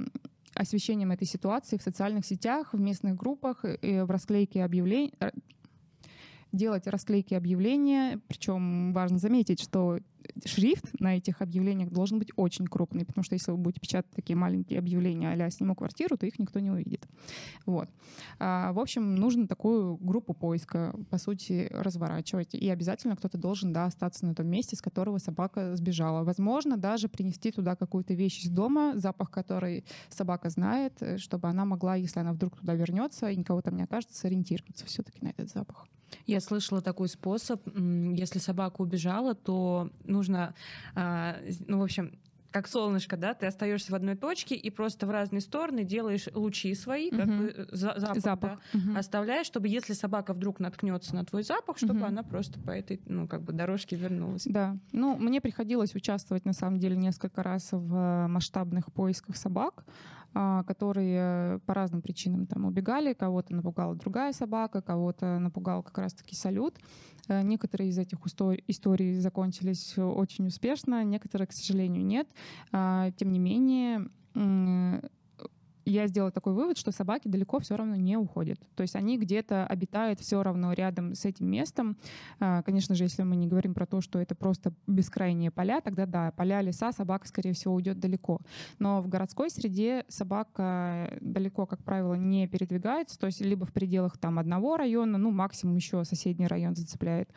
освещением этой ситуации в социальных сетях, в местных группах, в расклейке объявлений, делать расклейки объявления. Причем важно заметить, что шрифт на этих объявлениях должен быть очень крупный, потому что если вы будете печатать такие маленькие объявления а «сниму квартиру», то их никто не увидит. Вот. А, в общем, нужно такую группу поиска, по сути, разворачивать. И обязательно кто-то должен да, остаться на том месте, с которого собака сбежала. Возможно, даже принести туда какую-то вещь из дома, запах которой собака знает, э, чтобы она могла, если она вдруг туда вернется и никого там не окажется, сориентироваться все-таки на этот запах. Я слышала такой способ. Если собака убежала, то нужно, а, ну, в общем, как солнышко, да, ты остаешься в одной точке и просто в разные стороны делаешь лучи свои, как угу. бы э, запах, запах. Да, угу. оставляешь, чтобы если собака вдруг наткнется на твой запах, чтобы угу. она просто по этой, ну, как бы дорожке вернулась. Да, ну, мне приходилось участвовать, на самом деле, несколько раз в э, масштабных поисках собак. А, которые по разным причинам там убегали. Кого-то напугала другая собака, кого-то напугал как раз-таки салют. Э, некоторые из этих историй закончились очень успешно, некоторые, к сожалению, нет. А, тем не менее, я сделала такой вывод, что собаки далеко все равно не уходят. То есть они где-то обитают все равно рядом с этим местом. А, конечно же, если мы не говорим про то, что это просто бескрайние поля, тогда да, поля, леса, собака, скорее всего, уйдет далеко. Но в городской среде собака далеко, как правило, не передвигается, то есть либо в пределах там одного района, ну, максимум еще соседний район зацепляет.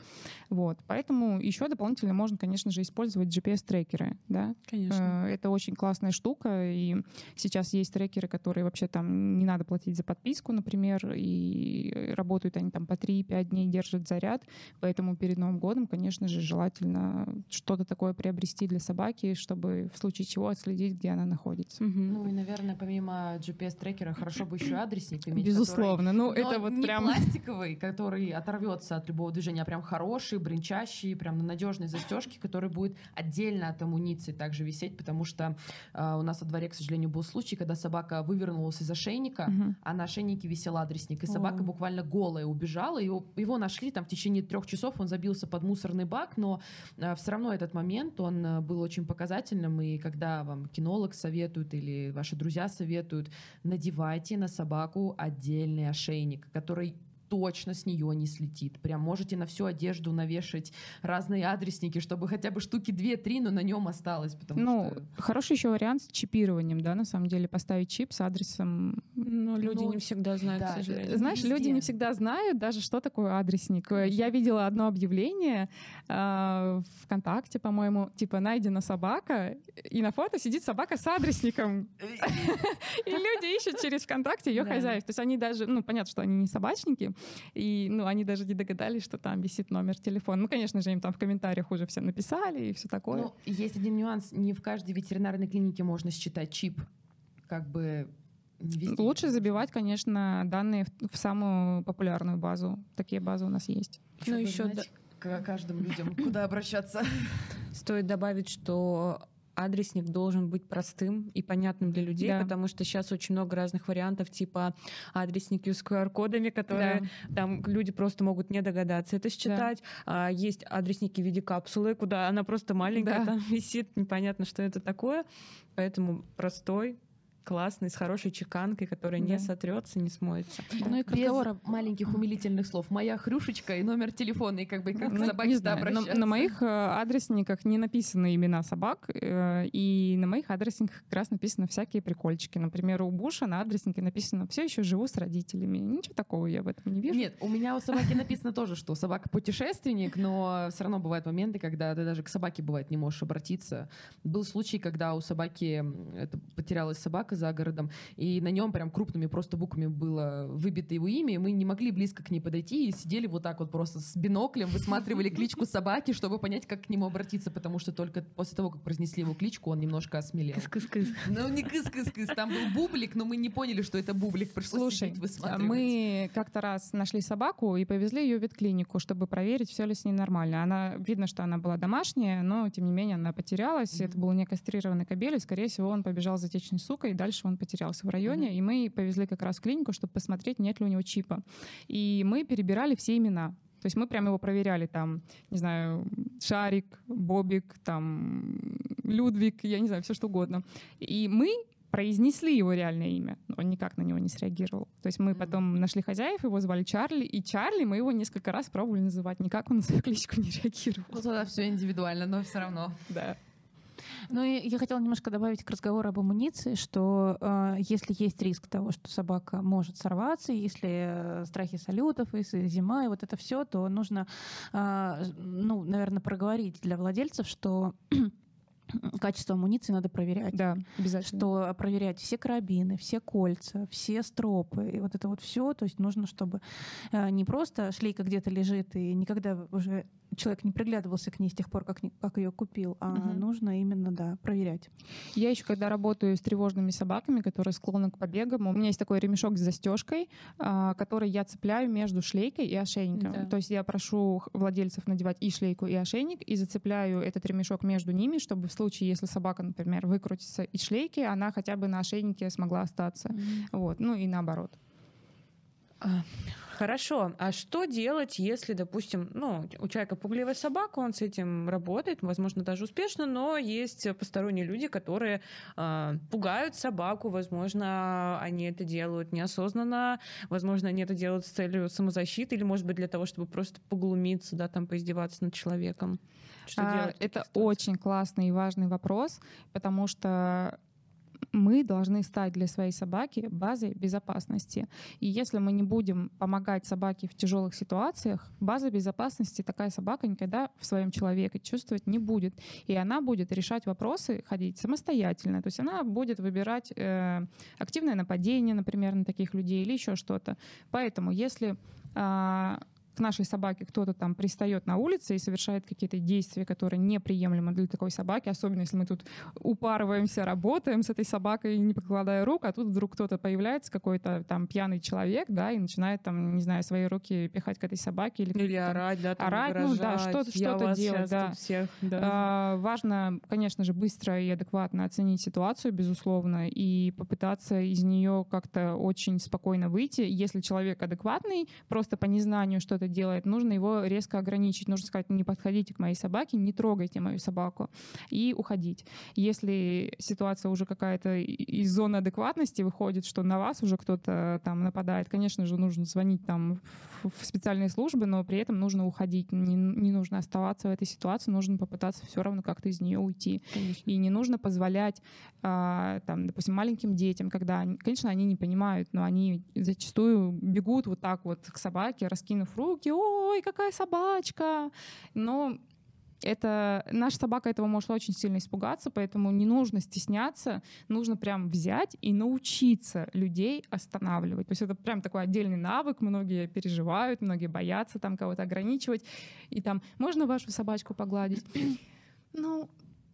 Вот. Поэтому еще дополнительно можно, конечно же, использовать GPS-трекеры. Да? Конечно. Э, это очень классная штука, и сейчас есть трекеры, которые вообще там не надо платить за подписку, например, и работают они там по 3-5 дней, держат заряд. Поэтому перед Новым годом, конечно же, желательно что-то такое приобрести для собаки, чтобы в случае чего отследить, где она находится. Угу. Ну и, наверное, помимо GPS-трекера хорошо бы еще адресник иметь. Безусловно. Который, ну, это вот не прям... пластиковый, который оторвется от любого движения, а прям хороший, бренчащий, прям на надежной застежке, который будет отдельно от амуниции также висеть, потому что э, у нас во дворе, к сожалению, был случай, когда собака вывернулась из ошейника, угу. а на ошейнике висел адресник, и собака О. буквально голая убежала, его, его нашли там в течение трех часов, он забился под мусорный бак, но э, все равно этот момент, он э, был очень показательным, и когда вам кинолог советует или ваши друзья советуют, надевайте на собаку отдельный ошейник, который точно с нее не слетит. Прям можете на всю одежду навешать разные адресники, чтобы хотя бы штуки 2-3, но на нем осталось. Потому ну, что... хороший еще вариант с чипированием, да, на самом деле, поставить чип с адресом. Но люди ну, не всегда знают, да, к сожалению. Знаешь, Везде. люди не всегда знают даже, что такое адресник. Я видела одно объявление э, ВКонтакте, по-моему, типа найдена собака, и на фото сидит собака с адресником. И люди ищут через ВКонтакте ее хозяев. То есть они даже, ну, понятно, что они не собачники, и, ну, они даже не догадались, что там висит номер телефона. Ну, конечно же, им там в комментариях уже все написали и все такое. Ну, есть один нюанс. Не в каждой ветеринарной клинике можно считать чип. Как бы Везде. Лучше забивать, конечно, данные в, в самую популярную базу. Такие базы у нас есть. Ну, еще знать, да... к каждым людям, куда обращаться. Стоит добавить, что адресник должен быть простым и понятным для людей, да. потому что сейчас очень много разных вариантов, типа адресники с QR-кодами, которые да. там люди просто могут не догадаться это считать. Да. А, есть адресники в виде капсулы, куда она просто маленькая да. там висит, непонятно, что это такое. Поэтому простой, классный, с хорошей чеканкой, которая да. не сотрется, не смоется. Ну и к Без маленьких умилительных слов. Моя хрюшечка и номер телефона, и как бы как ну, обращаться. На, на моих э, адресниках не написаны имена собак, э, и на моих адресниках как раз написаны всякие прикольчики. Например, у Буша на адреснике написано «все еще живу с родителями». Ничего такого я в этом не вижу. Нет, у меня у собаки написано тоже, что собака путешественник, но все равно бывают моменты, когда ты даже к собаке бывает не можешь обратиться. Был случай, когда у собаки это, потерялась собака за городом, и на нем прям крупными просто буквами было выбито его имя, и мы не могли близко к ней подойти, и сидели вот так вот просто с биноклем, высматривали кличку собаки, чтобы понять, как к нему обратиться, потому что только после того, как произнесли его кличку, он немножко осмелел. Кыс-кыс-кыс. Ну, не кыс-кыс-кыс, там был бублик, но мы не поняли, что это бублик, пришлось Слушай, высматривать. мы как-то раз нашли собаку и повезли ее в ветклинику, чтобы проверить, все ли с ней нормально. Она видно, что она была домашняя, но тем не менее она потерялась. Мгм. Это был не кастрированный кобель, и, скорее всего, он побежал за течной сукой, и дальше он потерялся в районе. И мы повезли как раз в клинику, чтобы посмотреть, нет ли у него чипа. И мы перебирали все имена. То есть мы прямо его проверяли, там, не знаю, Шарик, Бобик, там, Людвиг, я не знаю, все что угодно. И мы произнесли его реальное имя, но он никак на него не среагировал. То есть мы Мгм. потом нашли хозяев, его звали Чарли, и Чарли мы его несколько раз пробовали называть, никак он на свою кличку не реагировал. Ну, тогда все индивидуально, но все равно. Да. Ну и я хотела немножко добавить к разговору об амуниции, что э, если есть риск того, что собака может сорваться, если э, страхи салютов, если зима, и вот это все, то нужно, э, ну, наверное, проговорить для владельцев, что качество амуниции надо проверять. Да, обязательно. Что проверять все карабины, все кольца, все стропы, и вот это вот все, то есть нужно, чтобы э, не просто шлейка где-то лежит, и никогда уже человек не приглядывался к ней с тех пор, как, как ее купил, а Мгм. нужно именно, да, проверять. Я еще когда работаю с тревожными собаками, которые склонны к побегам, у меня есть такой ремешок с застежкой, а, который я цепляю между шлейкой и ошейником. Да. То есть я прошу владельцев надевать и шлейку, и ошейник, и зацепляю этот ремешок между ними, чтобы в случае, если собака, например, выкрутится из шлейки, она хотя бы на ошейнике смогла остаться. Вот. Ну и наоборот. А, Хорошо, а что делать, если, допустим, ну, у человека пугливая собака, он с этим работает, возможно, даже успешно, но есть посторонние люди, которые а, пугают собаку, возможно, они это делают неосознанно, возможно, они это делают с целью самозащиты или, может быть, для того, чтобы просто поглумиться, да, там, поиздеваться над человеком. Что А, делать? Это очень классный и важный вопрос, потому что мы должны стать для своей собаки базой безопасности. И если мы не будем помогать собаке в тяжелых ситуациях, база безопасности такая собака никогда в своем человеке чувствовать не будет. И она будет решать вопросы, ходить самостоятельно. То есть она будет выбирать э, активное нападение, например, на таких людей или еще что-то. Поэтому если а, к нашей собаке кто-то там пристает на улице и совершает какие-то действия, которые неприемлемы для такой собаки, особенно если мы тут упарываемся, работаем с этой собакой, не покладая рук, а тут вдруг кто-то появляется, какой-то там пьяный человек, да, и начинает там, не знаю, свои руки пихать к этой собаке или, Или там, орать, да, там, орать, ну да, угрожать. что-то- что-то делать, да. всех, да. А, Важно, конечно же, быстро и адекватно оценить ситуацию, безусловно, и попытаться из нее как-то очень спокойно выйти. Если человек адекватный, просто по незнанию что-то делает, нужно его резко ограничить. Нужно сказать, не подходите к моей собаке, не трогайте мою собаку и уходить. Если ситуация уже какая-то из зоны адекватности выходит, что на вас уже кто-то там нападает, конечно же, нужно звонить там в в специальные службы, но при этом нужно уходить. Не, не нужно оставаться в этой ситуации, нужно попытаться все равно как-то из нее уйти. Конечно. И не нужно позволять, а, там, допустим, маленьким детям, когда, они- конечно, они не понимают, но они зачастую бегут вот так вот к собаке, раскинув руки, ой, какая собачка. Но это наша собака этого может очень сильно испугаться, поэтому не нужно стесняться, нужно прям взять и научиться людей останавливать. То есть это прям такой отдельный навык, многие переживают, многие боятся там кого-то ограничивать. И там, можно вашу собачку погладить? Ну,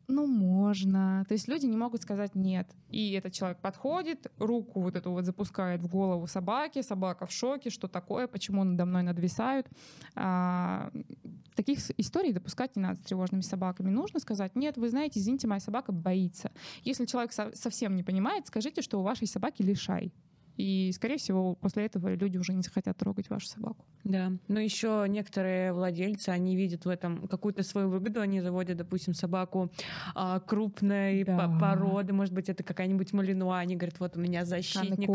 ну, можно. То есть люди не могут сказать нет. И этот человек подходит, руку вот эту вот запускает в голову собаки, собака в шоке, что такое, почему надо мной надвисают. А, таких историй допускать не надо с тревожными собаками. Нужно сказать, нет, вы знаете, извините, моя собака боится. Если человек со- совсем не понимает, скажите, что у вашей собаки лишай. И, скорее всего, после этого люди уже не захотят трогать вашу собаку. Да, но еще некоторые владельцы, они видят в этом какую-то свою выгоду, они заводят, допустим, собаку а, крупной Да. по- породы, может быть, это какая-нибудь малинуа, они говорят, вот у меня защитник,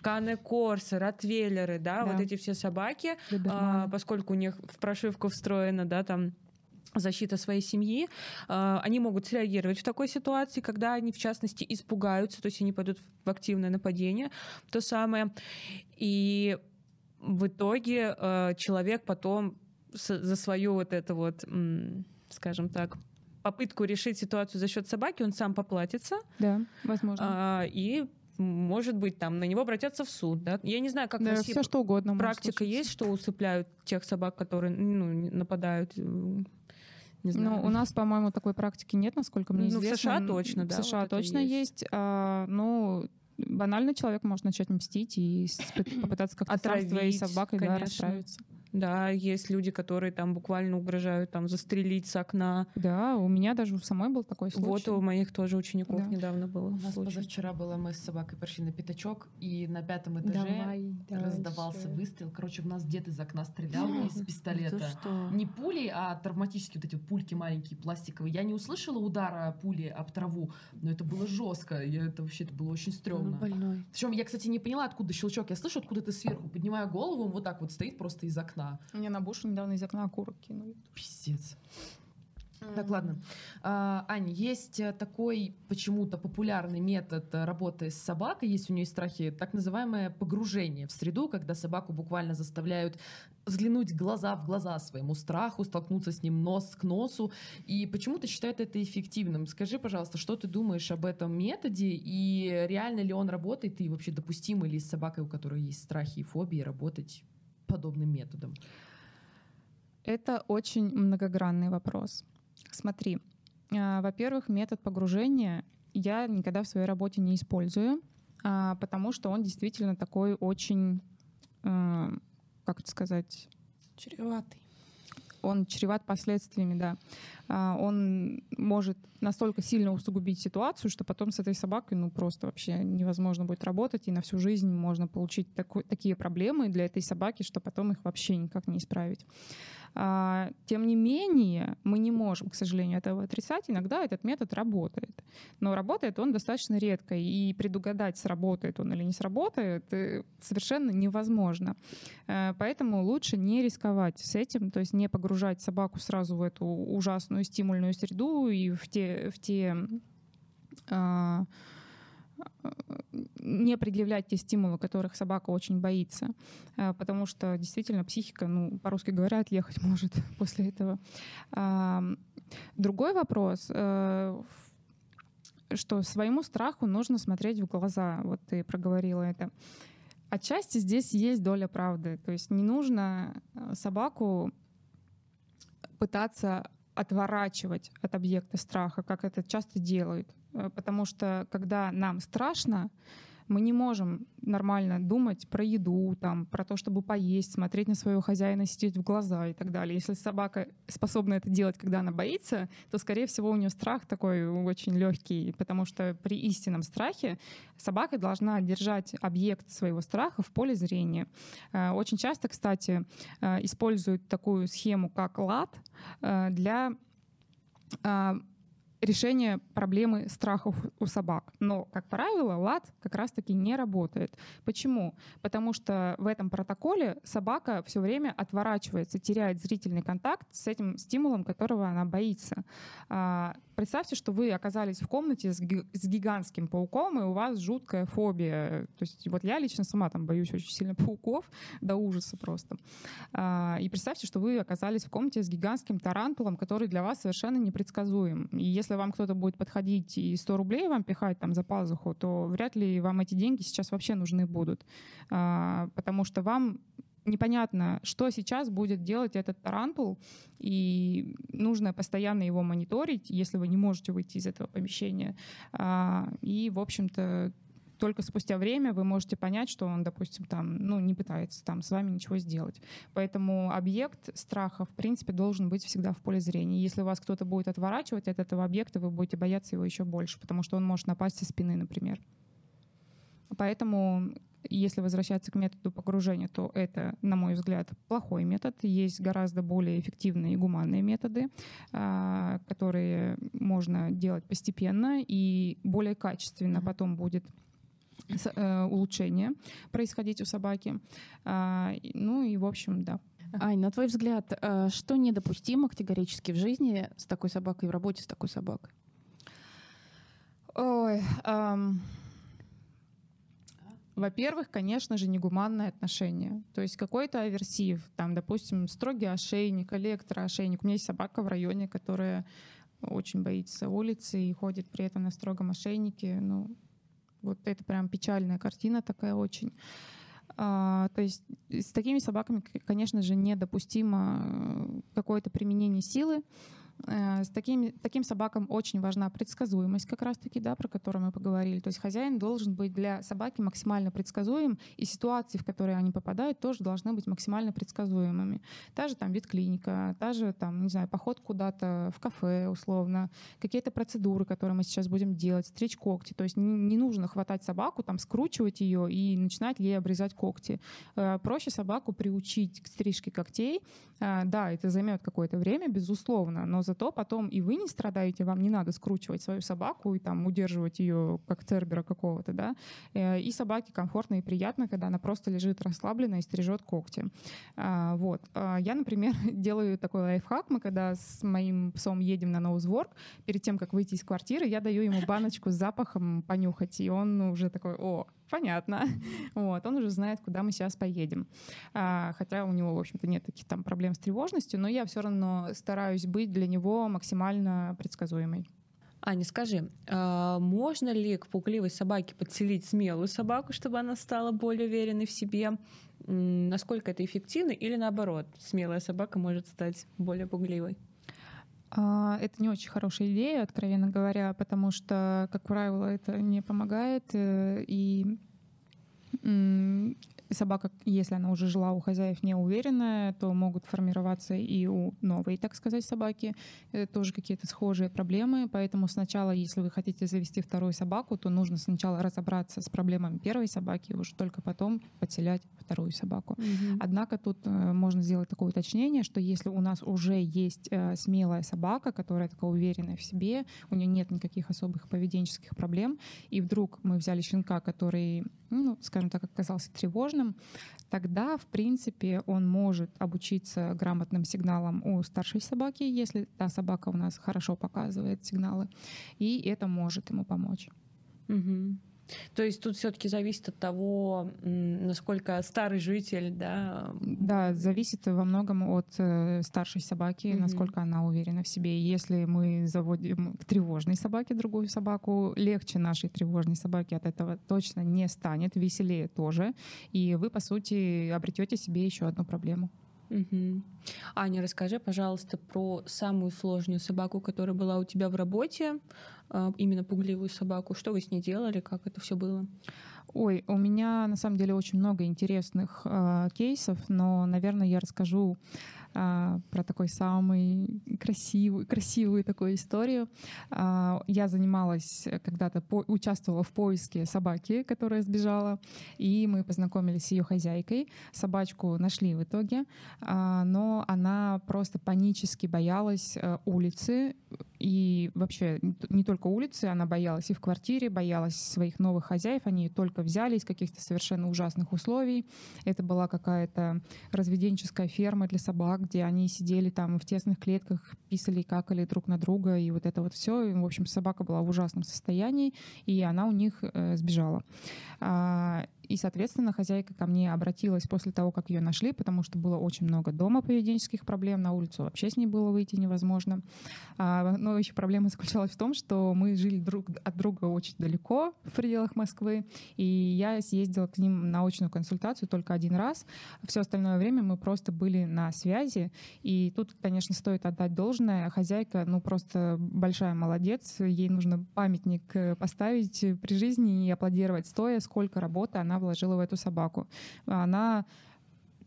Каны Корсы, Ротвейлеры, да, Да. вот эти все собаки, а, поскольку у них в прошивку встроена, да, там защита своей семьи, а, они могут среагировать в такой ситуации, когда они, в частности, испугаются, то есть они пойдут в активное нападение, то самое. И в итоге э, человек потом за свою вот эту вот, скажем так, попытку решить ситуацию за счет собаки, он сам поплатится, Да, возможно. а, и может быть, там на него обратятся в суд, да? Я не знаю, как Да, России все что угодно. практика есть, что усыпляют тех собак, которые ну, нападают. Не знаю. Ну, у нас, по-моему, такой практики нет, насколько мне Ну, в известно. США М, точно, да, В США вот точно есть. есть. А, ну, банально человек может начать мстить и попытаться как-то сам с твоей собакой да, расправиться. Да, есть люди, которые там буквально угрожают там застрелить с окна. Да, у меня даже у самой был такой случай. Вот у моих тоже учеников Да. недавно было. У нас случай. позавчера было, мы с собакой пришли на пятачок, и на пятом этаже раздавался выстрел. Короче, в нас дед из окна стрелял из пистолета. Не пули, а травматические вот эти пульки маленькие, пластиковые. Я не услышала удара пули об траву, но это было жестко. Я, это вообще это было очень стрёмно. больной. Причем я, кстати, не поняла, откуда щелчок. Я слышу откуда-то сверху. Поднимаю голову, он вот так вот стоит просто из окна. Мне на бушу недавно из окна окурок кинули. Пиздец. Так, ладно. А, Ань, есть э, такой почему-то популярный метод э, работы с собакой, есть у нее страхи, так называемое погружение в среду, когда собаку буквально заставляют взглянуть глаза в глаза своему страху, столкнуться с ним нос к носу, и почему-то считают это эффективным. Скажи, пожалуйста, что ты думаешь об этом методе, и реально ли он работает, и вообще допустимо ли с собакой, у которой есть страхи и фобии, работать подобным методом? Это очень многогранный вопрос. Смотри, а, во-первых, метод погружения я никогда в своей работе не использую, а, потому что он действительно такой очень, а, как это сказать, Чреватый. Он чреват последствиями, да. А, Он может настолько сильно усугубить ситуацию, что потом с этой собакой ну просто вообще невозможно будет работать, и на всю жизнь можно получить такой- такие проблемы для этой собаки, что потом их вообще никак не исправить. А, Тем не менее, мы не можем, к сожалению, этого отрицать. Иногда этот метод работает. Но работает он достаточно редко, и предугадать, сработает он или не сработает, э, совершенно невозможно. Э, Поэтому лучше не рисковать с этим, то есть не погружать собаку сразу в эту ужасную стимульную среду и в те, в те а, не предъявлять те стимулы, которых собака очень боится, А, потому что действительно психика, ну, по-русски говоря, отъехать может после этого. Другой вопрос, э, что своему страху нужно смотреть в глаза. Вот ты проговорила это. Отчасти здесь есть доля правды. То есть не нужно э, собаку пытаться отворачивать от объекта страха, как это часто делают. Э, Потому что когда нам страшно, мы не можем нормально думать про еду, там, про то, чтобы поесть, смотреть на своего хозяина, сидеть в глаза и так далее. Если собака способна это делать, когда она боится, то, скорее всего, у нее страх такой очень легкий, потому что при истинном страхе собака должна держать объект своего страха в поле зрения. Э, Очень часто, кстати, э, используют такую схему, как лад, для решения проблемы страхов у собак. Но, как правило, лад как раз-таки не работает. Почему? Потому что в этом протоколе собака все время отворачивается, теряет зрительный контакт с этим стимулом, которого она боится. А, Представьте, что вы оказались в комнате с гигантским пауком, и у вас жуткая фобия. То есть вот я лично сама там боюсь очень сильно пауков, до ужаса просто. А, И представьте, что вы оказались в комнате с гигантским тарантулом, который для вас совершенно непредсказуем. И если вам кто-то будет подходить и 100 рублей вам пихать там за пазуху, то вряд ли вам эти деньги сейчас вообще нужны будут. А, Потому что вам непонятно, что сейчас будет делать этот тарантул, и нужно постоянно его мониторить, если вы не можете выйти из этого помещения. А, И, в общем-то, только спустя время вы можете понять, что он, допустим, там, ну, не пытается там с вами ничего сделать. Поэтому объект страха, в принципе, должен быть всегда в поле зрения. Если вас кто-то будет отворачивать от этого объекта, вы будете бояться его еще больше, потому что он может напасть со спины, например. Поэтому, если возвращаться к методу погружения, то это, на мой взгляд, плохой метод. Есть гораздо более эффективные и гуманные методы, а, которые можно делать постепенно и более качественно потом будет э, улучшение происходить у собаки. А, Ну и, в общем, да. Ань, на твой взгляд, э, что недопустимо категорически в жизни с такой собакой, в работе с такой собакой? Ой, ам, во-первых, конечно же, негуманное отношение. То есть какой-то аверсив, там, допустим, строгий ошейник, электроошейник. У меня есть собака в районе, которая очень боится улицы и ходит при этом на строгом ошейнике. Ну, Вот это прям печальная картина такая очень. А, то есть с такими собаками, конечно же, недопустимо э, какое-то применение силы. Э, с такими, таким собакам очень важна предсказуемость, как раз-таки, да, про которую мы поговорили. То есть хозяин должен быть для собаки максимально предсказуем, и ситуации, в которые они попадают, тоже должны быть максимально предсказуемыми. Та же там ветклиника, та же там, не знаю, поход куда-то в кафе условно, какие-то процедуры, которые мы сейчас будем делать, стричь когти. То есть не, не нужно хватать собаку, там, скручивать ее и начинать ей обрезать когти. Э, проще собаку приучить к стрижке когтей. Э, да, это займет какое-то время, безусловно, но зато потом и вы не страдаете, вам не надо скручивать свою собаку и там удерживать ее как цербера какого-то, да. Э, и собаке комфортно и приятно, когда она просто лежит расслабленно и стрижет когти. А, вот. А, я, например, делаю такой лайфхак. Мы когда с моим псом едем на ноузворк, перед тем, как выйти из квартиры, я даю ему баночку с запахом понюхать, и он уже такой, о, понятно. Вот, он уже знает, куда мы сейчас поедем. А, хотя у него, в общем-то, нет таких там проблем с тревожностью, но я все равно стараюсь быть для него максимально предсказуемой. Аня, скажи, а можно ли к пугливой собаке подселить смелую собаку, чтобы она стала более уверенной в себе? Насколько это эффективно или наоборот, смелая собака может стать более пугливой? А, это не очень хорошая идея, откровенно говоря, потому что, как правило, это не помогает. Э, и собака, если она уже жила у хозяев неуверенная, то могут формироваться и у новой, так сказать, собаки э, тоже какие-то схожие проблемы. Поэтому сначала, если вы хотите завести вторую собаку, то нужно сначала разобраться с проблемами первой собаки, и уже только потом подселять вторую собаку. Mm-hmm. Однако тут э, можно сделать такое уточнение, что если у нас уже есть э, смелая собака, которая такая уверенная в себе, у нее нет никаких особых поведенческих проблем, и вдруг мы взяли щенка, который, ну, скажем так, оказался тревожным, тогда, в принципе, он может обучиться грамотным сигналам у старшей собаки, если та собака у нас хорошо показывает сигналы, и это может ему помочь. Угу. То есть тут все-таки зависит от того, насколько старый житель, да? Да, зависит во многом от э, старшей собаки, mm-hmm. насколько она уверена в себе. Если мы заводим к тревожной собаке другую собаку, легче нашей тревожной собаке от этого точно не станет, веселее тоже, и вы по сути обретете себе еще одну проблему. Угу. Аня, расскажи, пожалуйста, про самую сложную собаку, которая была у тебя в работе, а, именно пугливую собаку. Что вы с ней делали, как это все было? Ой, у меня на самом деле очень много интересных э, кейсов, но, наверное, я расскажу а, про такой самый красивый, красивую такую историю. А, я занималась когда-то, по, участвовала в поиске собаки, которая сбежала, и мы познакомились с ее хозяйкой. Собачку нашли в итоге, а, но она просто панически боялась э, улицы, и вообще не только улицы, она боялась и в квартире, боялась своих новых хозяев, они только взяли из каких-то совершенно ужасных условий. Это была какая-то разведенческая ферма для собак, где они сидели там в тесных клетках, писали, какали друг на друга, и вот это вот все. И, в общем, собака была в ужасном состоянии, и она у них э, сбежала. А, и, соответственно, хозяйка ко мне обратилась после того, как ее нашли, потому что было очень много дома поведенческих проблем, на улицу вообще с ней было выйти невозможно. А, но еще проблема заключалась в том, что мы жили друг от друга очень далеко в пределах Москвы, и я съездила к ним на очную консультацию только один раз. Все остальное время мы просто были на связи, и тут, конечно, стоит отдать должное. Хозяйка, ну, просто большая молодец, ей нужно памятник э, поставить при жизни и аплодировать стоя, сколько работы она вложила в эту собаку. Она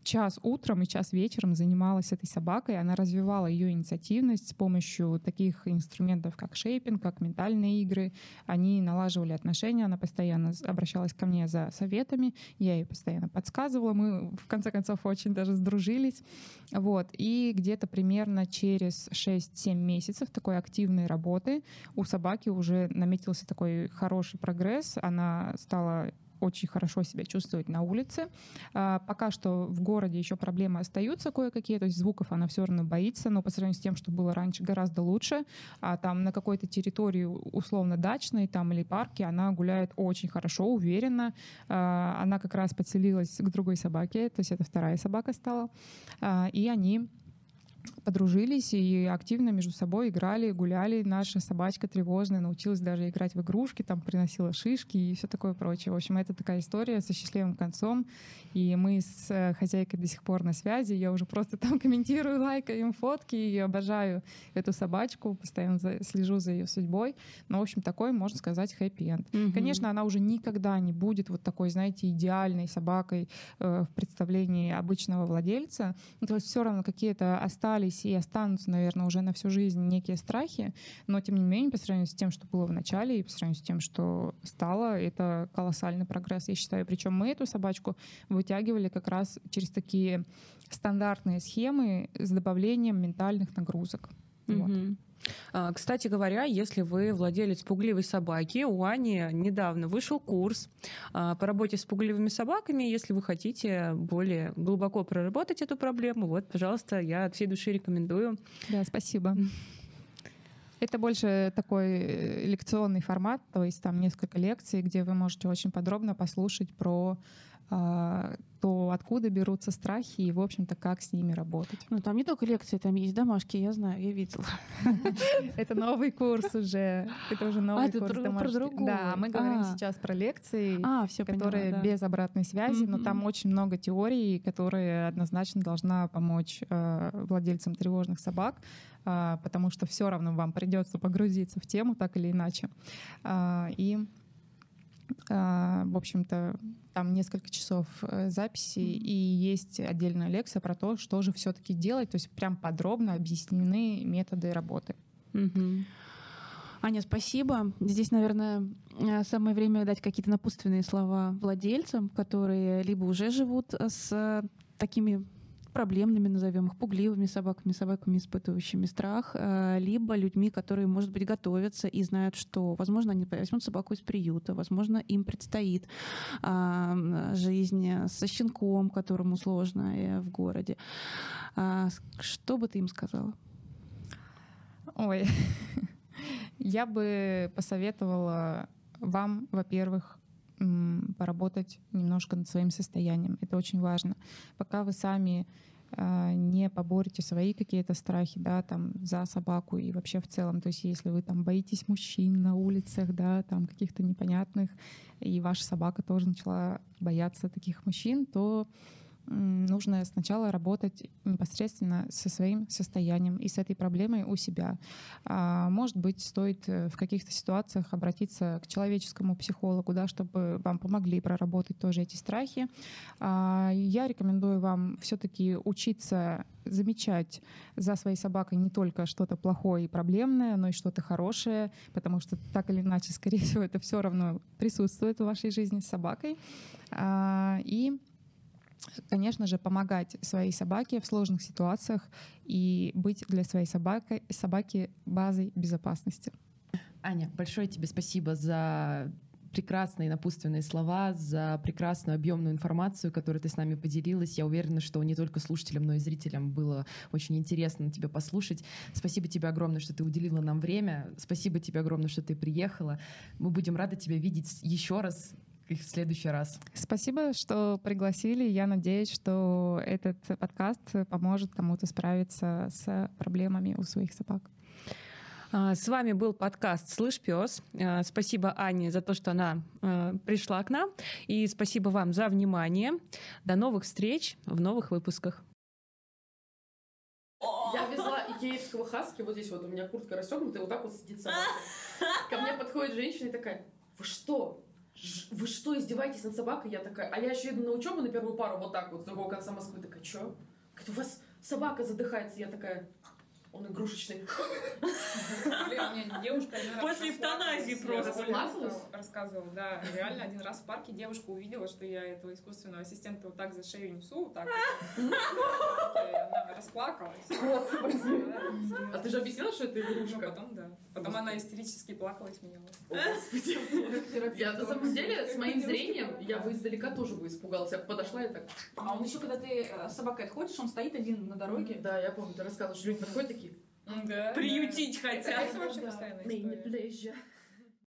час утром и час вечером занималась этой собакой. Она развивала ее инициативность с помощью таких инструментов, как шейпинг, как ментальные игры. Они налаживали отношения, она постоянно обращалась ко мне за советами, я ей постоянно подсказывала. Мы, в конце концов, очень даже сдружились. Вот. И где-то примерно через 6-7 месяцев такой активной работы у собаки уже наметился такой хороший прогресс. Она стала очень хорошо себя чувствовать на улице. А, пока что в городе еще проблемы остаются кое-какие, то есть звуков она все равно боится, но по сравнению с тем, что было раньше, гораздо лучше. А там на какой-то территории условно дачной там или парке она гуляет очень хорошо, уверенно. А, она как раз подселилась к другой собаке, то есть это вторая собака стала. А, и они подружились и активно между собой играли, гуляли. Наша собачка тревожная научилась даже играть в игрушки, там приносила шишки и все такое прочее. В общем, это такая история со счастливым концом. И мы с э, хозяйкой до сих пор на связи. Я уже просто там комментирую, лайкаю им фотки и обожаю эту собачку, постоянно за, слежу за ее судьбой. Но, в общем, такой, можно сказать, хэппи-энд. Mm-hmm. Конечно, она уже никогда не будет вот такой, знаете, идеальной собакой э, в представлении обычного владельца. Ну, то есть все равно какие-то остались и останутся, наверное, уже на всю жизнь некие страхи, но тем не менее, по сравнению с тем, что было в начале, и по сравнению с тем, что стало, это колоссальный прогресс, я считаю. Причем мы эту собачку вытягивали как раз через такие стандартные схемы с добавлением ментальных нагрузок. Mm-hmm. Вот. А, кстати говоря, если вы владелец пугливой собаки, у Ани недавно вышел курс а, по работе с пугливыми собаками. Если вы хотите более глубоко проработать эту проблему, вот, пожалуйста, я от всей души рекомендую. Да, спасибо. Это больше такой э, лекционный формат, то есть там несколько лекций, где вы можете очень подробно послушать про то откуда берутся страхи и, в общем-то, как с ними работать. Ну, там не только лекции, там есть домашки, я знаю, я видела. Это новый курс уже. Это уже новый курс домашки. Да, мы говорим а. сейчас про лекции, а, которые без обратной связи, но там очень много теорий, которые однозначно должна помочь владельцам тревожных собак, потому что все равно вам придется погрузиться в тему так или иначе. И а, в общем-то, там несколько часов э, записи, и есть отдельная лекция про то, что же все-таки делать. То есть прям подробно объяснены методы работы. Угу. Аня, спасибо. Здесь, наверное, э, самое время дать какие-то напутственные слова владельцам, которые либо уже живут с такими проблемными, назовем их, пугливыми собаками, собаками, испытывающими страх, э, либо людьми, которые, может быть, готовятся и знают, что, возможно, они возьмут собаку из приюта, возможно, им предстоит жизнь со щенком, которому сложно э, в городе. А, что бы ты им сказала? Ой, я бы посоветовала вам, во-первых, поработать немножко над своим состоянием. Это очень важно. Пока вы сами а, не поборете свои какие-то страхи, да, там, за собаку и вообще в целом. То есть если вы там боитесь мужчин на улицах, да, там каких-то непонятных, и ваша собака тоже начала бояться таких мужчин, то нужно сначала работать непосредственно со своим состоянием и с этой проблемой у себя. А, может быть, стоит э, в каких-то ситуациях обратиться к человеческому психологу, да, чтобы вам помогли проработать тоже эти страхи. А, я рекомендую вам все-таки учиться замечать за своей собакой не только что-то плохое и проблемное, но и что-то хорошее, потому что так или иначе, скорее всего, это все равно присутствует в вашей жизни с собакой. А, и конечно же, помогать своей собаке в сложных ситуациях и быть для своей собаки, собаки базой безопасности. Аня, большое тебе спасибо за прекрасные напутственные слова, за прекрасную объемную информацию, которую ты с нами поделилась. Я уверена, что не только слушателям, но и зрителям было очень интересно тебя послушать. Спасибо тебе огромное, что ты уделила нам время. Спасибо тебе огромное, что ты приехала. Мы будем рады тебя видеть еще раз в следующий раз. Спасибо, что пригласили. Я надеюсь, что этот подкаст поможет кому-то справиться с проблемами у своих собак. А, с вами был подкаст «Слышь, пес». А, спасибо Ане за то, что она а, пришла к нам. И спасибо вам за внимание. До новых встреч в новых выпусках. Я везла икеевского хаски, вот здесь вот у меня куртка расстегнута, и вот так вот сидит собака. Ко мне подходит женщина и такая, вы что, вы что, издеваетесь над собакой? Я такая, а я еще иду на учебу на первую пару вот так вот, с другого конца Москвы. Такая, что? Говорит, у вас собака задыхается. Я такая, он игрушечный. девушка После эвтаназии просто. Рассказывала, да. Реально один раз в парке девушка увидела, что я этого искусственного ассистента вот так за шею несу, вот так. Она расплакалась. А ты же объяснила, что это игрушка? Ну, потом, да. Потом она истерически плакала и смеялась. Я на самом деле с моим зрением я бы издалека тоже бы испугалась. Я подошла и так. А он еще, когда ты э, с собакой отходишь, он стоит один на дороге. Да, я помню, ты рассказывала, что люди подходят такие. Да. Приютить хотят. Это вообще постоянно.